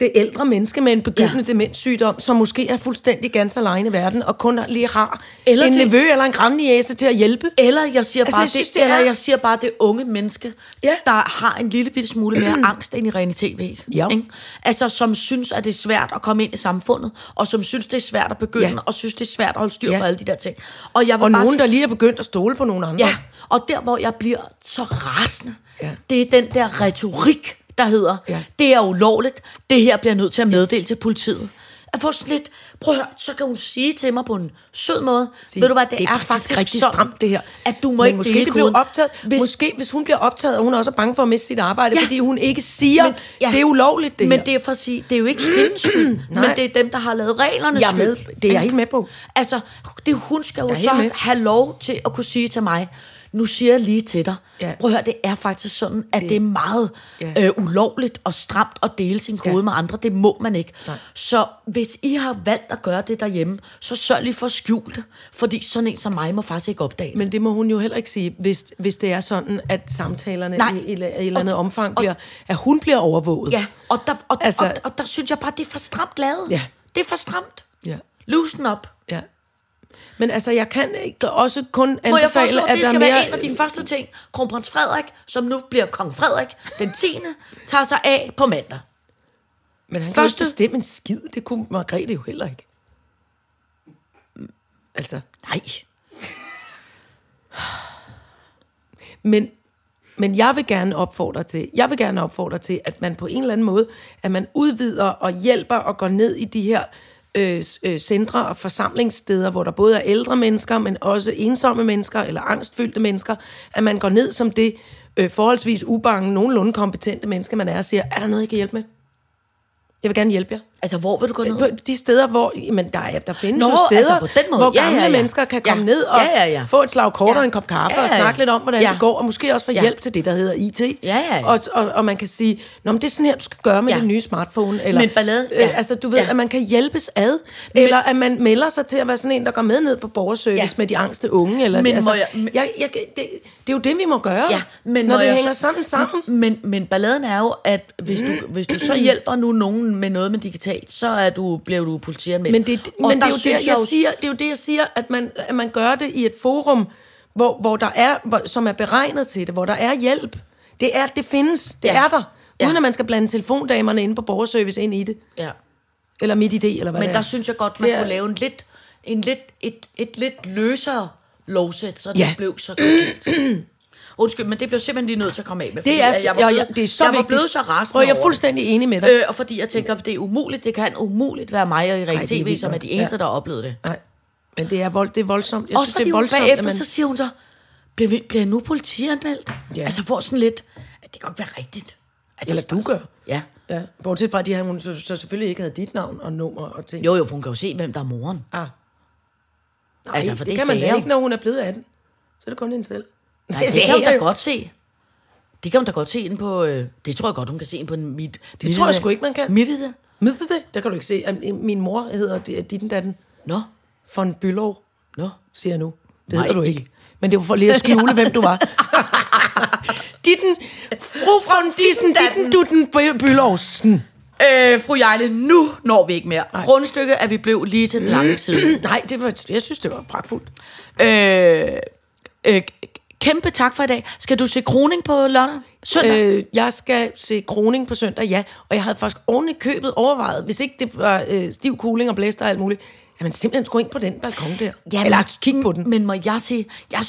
det ældre menneske med en begyndende Ja. demenssygdom, som måske er fuldstændig ganske alene i verden, og kun lige har Eller en det- nevø eller en grandniæse til at hjælpe. Eller jeg siger Altså, bare, jeg det, synes, det eller er- jeg siger bare det unge menneske, Ja. der har en lille bitte smule mere angst end i rene tv. Ja. Ikke? Altså som synes, at det er svært at komme ind i samfundet, og som synes, det er svært at begynde, Ja. og synes, det er svært at holde styr Ja. på alle de der ting. Og, jeg vil Og bare nogen, sige- der lige er begyndt at stole på nogle andre. Ja, og der, hvor jeg bliver så rasende. Ja. det er den der retorik, der hedder, ja. Det er ulovligt, det her bliver nødt til at meddele til politiet. At få sådan lidt, prøv at høre, så kan hun sige til mig på en sød måde, Sige, ved du hvad, det, det er er faktisk, rigtig sådan, stramt det her. at du må Men ikke måske dele det bliver optaget, Hvis, måske hvis hun bliver optaget, og hun er også bange for at miste sit arbejde, Ja. fordi hun ikke siger, Men- ja. det er ulovligt det men her. det er for at sige, det er jo ikke hendes skyld, men det er dem, der har lavet reglerne Jeg skyld. med. Det er jeg helt med på. Altså, det, hun skal jo så have lov til at kunne sige til mig, nu siger jeg lige til dig, Ja. prøv at høre, det er faktisk sådan, at det, det er meget Ja. øh, ulovligt og stramt at dele sin kode Ja. med andre. Det må man ikke. Nej. Så hvis I har valgt at gøre det derhjemme, så sørg lige for at skjule det, fordi sådan en som mig må faktisk ikke opdage det. Men det må hun jo heller ikke sige, hvis, hvis det er sådan, at samtalerne Nej. i, i, i et eller andet Og- omfang og- bliver, at hun bliver overvåget. Ja, og der, og, Altså- altså, og, og der synes jeg bare, det er for stramt lavet. Ja. Det er for stramt. Ja. Loosen op. ja. Men altså, jeg kan ikke også kun Må jeg anbefale, foreslå, at det der skal mere... være en af de første ting, kronprins Frederik, som nu bliver kong Frederik, den 10. tager sig af på mandag. Men han kan første- ikke bestemme en skid. Det kunne Margrethe jo heller ikke. Altså, Nej. Men, men jeg vil gerne opfordre til, jeg vil gerne opfordre til, at man på en eller anden måde, at man udvider og hjælper og går ned i de her øh, øh, centre og forsamlingssteder, hvor der både er ældre mennesker, men også ensomme mennesker eller angstfyldte mennesker, at man går ned som det øh, forholdsvis ubange, nogenlunde kompetente menneske, man er, og siger, er der noget, jeg kan hjælpe med? Jeg vil gerne hjælpe jer. Altså, hvor vil du gå ned? På de steder, hvor jamen, der, er, der findes Nå, jo steder, altså på den måde. hvor Ja, gamle ja, ja. mennesker kan komme Ja. ned og Ja, ja, ja. få et slag kort Ja. og en kop kaffe Ja, og ja, ja. snakke lidt om, hvordan Ja. det går, og måske også få Ja. hjælp til det, der hedder IT. ja, ja. Og, og, og man kan sige, Nå, men det er sådan her, du skal gøre med Ja. den nye smartphone. Eller, Men balladen- øh, ja. altså, du ved, Ja. at man kan hjælpes ad, eller at man melder sig til at være sådan en, der går med ned på borgerservice Ja. med de angste unge. Eller, Men altså, jeg- men- jeg, jeg, det, det er jo det, vi må gøre, Ja, men når det jeg hænger så- sådan sammen. Men, men balladen er jo, at hvis du, hvis du så hjælper nu nogen med noget med digitalt, så er du, bliver du politianmeldt. Men, det, Og men det, er jo det, jeg jo- siger, det er jo det, jeg siger, at man, at man gør det i et forum, hvor, hvor der er, hvor, som er beregnet til det, hvor der er hjælp. Det, er, det findes, det Ja. er der. Ja. Uden at man skal blande telefondamerne inde på borgerservice ind i det. Ja. Eller midt idé, eller hvad Men der er. synes jeg godt, man er- kunne lave en lidt, en lidt, et, et lidt løsere lovsæt, så det Ja. blev så galt. Undskyld, men det blev simpelthen lige nødt til at komme af med. Det er, jeg var blevet, ja, det er så jeg vigtigt. var blevet så rasende Og jeg er fuldstændig enig med dig. Øh, og fordi jeg tænker, det er umuligt, det kan umuligt være mig og Erik er TV, som er de eneste, Ja. der har oplevet det. Nej, men det er, vold, det er voldsomt. Jeg Også synes, det er voldsomt, bagefter, man... så siger hun så, bliver, vi, bliver jeg nu politianmeldt? Ja. Altså, hvor sådan lidt, at det kan godt være rigtigt. Altså, Eller du gør. Ja. Ja, bortset fra, at de her, hun så, så selvfølgelig ikke havde dit navn og nummer og ting. Jo, jo, for hun kan jo se, hvem der er moren. Ah. Nej, Altså, for det, det kan man jeg ikke, når hun er blevet 18. Så er det kun hende selv. Nej, det kan hun da godt se. Det kan hun da godt se inde på... Øh, det tror jeg godt, hun kan se inde på en mit... Det tror jeg sgu ikke, man kan. Mit det? Med det, der kan du ikke se. at Min mor hedder Ditten Datten Nå, von Bylov, nå. siger jeg nu. Det Nej. hedder du ikke. Men det var for lige at skjule, hvem du var. Ditten, fru von Dissen, Ditten, Dutten, By- Bylovsten. Øh, fru Jejle, nu når vi ikke mere. Rundstykke er vi blev lige til den lange side. Nej, det var, jeg synes, det var pragtfuldt. øh, øh, kæmpe tak for i dag. Skal du se kroning på lørdag? Søndag? Øh, jeg skal se Kroning på søndag, ja. Og jeg havde faktisk oven i købet overvejet, hvis ikke det var øh, stiv cooling og blæster og alt muligt, at man simpelthen skulle ind på den balkon der. Jamen, Eller kigge på den. Men må jeg sige, jeg,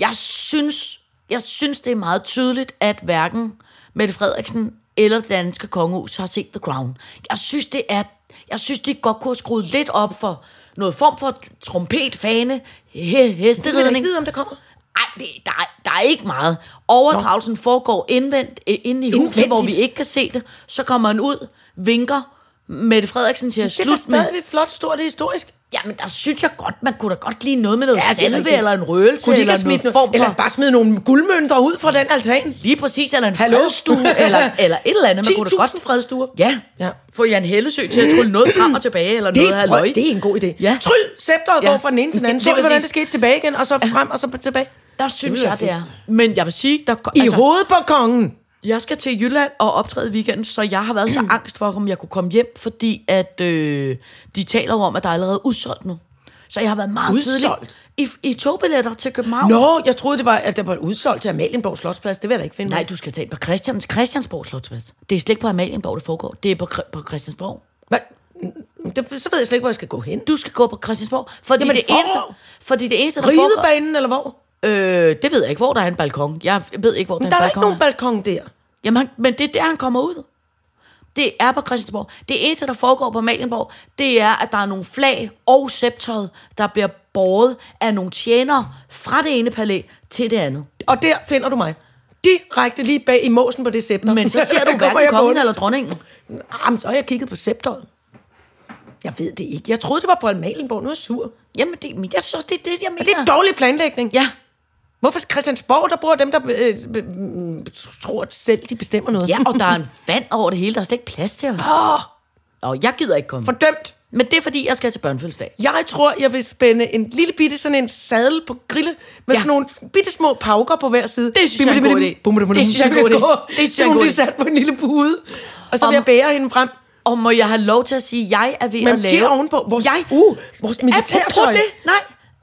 jeg, synes, jeg synes, det er meget tydeligt, at hverken Mette Frederiksen eller det danske kongehus har set The Crown. Jeg synes, det er, jeg synes, de godt kunne have skruet lidt op for noget form for trompet, fane, he, Det vil jeg hesteridning. ikke vide, om det kommer. Ej, det, der, er- der er ikke meget. Overdragelsen foregår indvendt, øh, inde i huset, Indvendigt? hvor vi ikke kan se det. Så kommer han ud, vinker. Mette Frederiksen siger Det er slut med... stadigvæk flot, stort og historisk. Ja, men der synes jeg godt, man kunne da godt lide noget med noget Ja, salve, eller en røgelse, Kunne de ikke eller noget noget, form for... eller bare smide nogle guldmønter ud fra den altan? Lige præcis, eller en Hallo? fredstue, eller, eller et eller andet. Man kunne da 10.000 godt... fredstuer. Ja, Ja. ja. få Jan Hellesø til at trylle noget frem og tilbage, eller Det, noget halløj. det er en god idé. Ja. Tryl, scepteret Ja. går fra den ene til den anden. Vi, hvordan det skete tilbage igen, og så frem, og så tilbage. Der synes ville jeg, det er. Men jeg vil sige, der, I altså, hovedet på kongen. Jeg skal til Jylland og optræde i weekenden, så jeg har været så angst for, om jeg kunne komme hjem, fordi at øh, de taler om, at der er allerede udsolgt nu. Så jeg har været meget Udsolgt? tidlig i, i togbilletter til København. Nå, jeg troede, det var, at det var udsolgt til Amalienborg Slotsplads. Det vil jeg da ikke finde. Nej, du skal tage på Christians, Christiansborg Slotsplads. Det er slet ikke på Amalienborg, det foregår. Det er på, på Christiansborg. Hvad? Det, så ved jeg slet ikke, hvor jeg skal gå hen. Du skal gå på Christiansborg, fordi, Jamen, det, eneste, fordi det eneste, der foregår... Ridebanen, eller hvor? Øh, det ved jeg ikke, hvor der er en balkon. Jeg ved ikke, hvor der Men er der en er da ikke balkon. nogen balkon der. Jamen, han- men det er der, han kommer ud. Det er på Christiansborg. Det eneste, der foregår på Malienborg, det er, at der er nogle flag og sceptøjet, der bliver båret af nogle tjenere fra det ene palæ til det andet. Og der finder du mig. Direkte lige bag i måsen på det scepter. Men så ser du hverken kongen eller dronningen. Jamen, så har jeg kigget på scepteret. Jeg ved det ikke. Jeg troede, det var på Amalienborg. Nu er jeg sur. Jamen, det, men jeg synes, det er det, jeg mener. Er det er dårlig planlægning? Ja. Hvorfor Christiansborg, der bor dem, der øh, øh, tror at selv, de bestemmer noget? Ja, og der er en vand over det hele. Der er slet ikke plads til os. Åh, Nå, jeg gider ikke komme. fordømt. Men det er, fordi jeg skal til børnefødselsdag. Jeg tror, jeg vil spænde en lille bitte sådan en sadel på grille med Ja. sådan nogle bitte små pauker på hver side. Det synes jeg er en god idé. Det synes jeg er en god idé. Det synes jeg er en god idé. sat på en lille pude. Og så vil jeg bære hende frem. Og må jeg have lov til at sige, at jeg er ved Men at lave... til ovenpå. Vores- jeg, uh, vores militærtøj. Det, nej,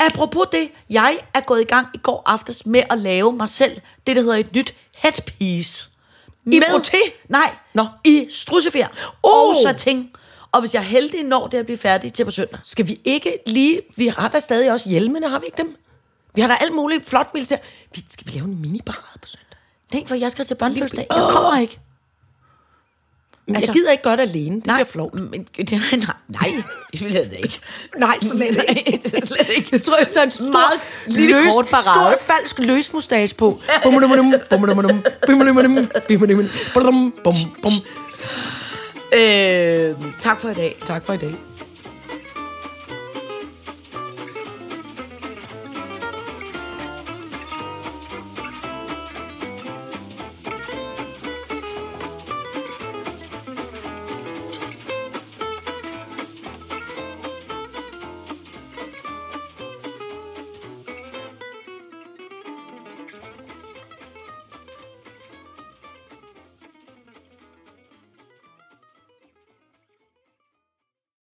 apropos det, jeg er gået i gang i går aftes med at lave mig selv det, der hedder et nyt headpiece. I frotté? Nej, Nå. i strussefjer Oh. og satin. Og hvis jeg er heldig, når det at blive færdig til på søndag. Skal vi ikke lige... Vi har da stadig også hjelmene, har vi ikke dem? Vi har da alt muligt flot militær. Vi, skal vi lave en mini-parade på søndag? Tænk, for jeg skal til børnefødselsdag. Jeg kommer ikke. Altså, Altså- jeg gider ikke godt alene. Det Nej, bliver flot. Men, nej, nej, nej, det vil jeg da ikke. Nej, slet ikke. Det er slet ikke. Jeg tror, jeg tager en stor, Meget lille kort parade. stor falsk løsmustache på. Bummelummelum, bummelummelum, bummelummelum, bummelummelum, bum, bum, bum. Øh, tak for i dag. Tak for i dag.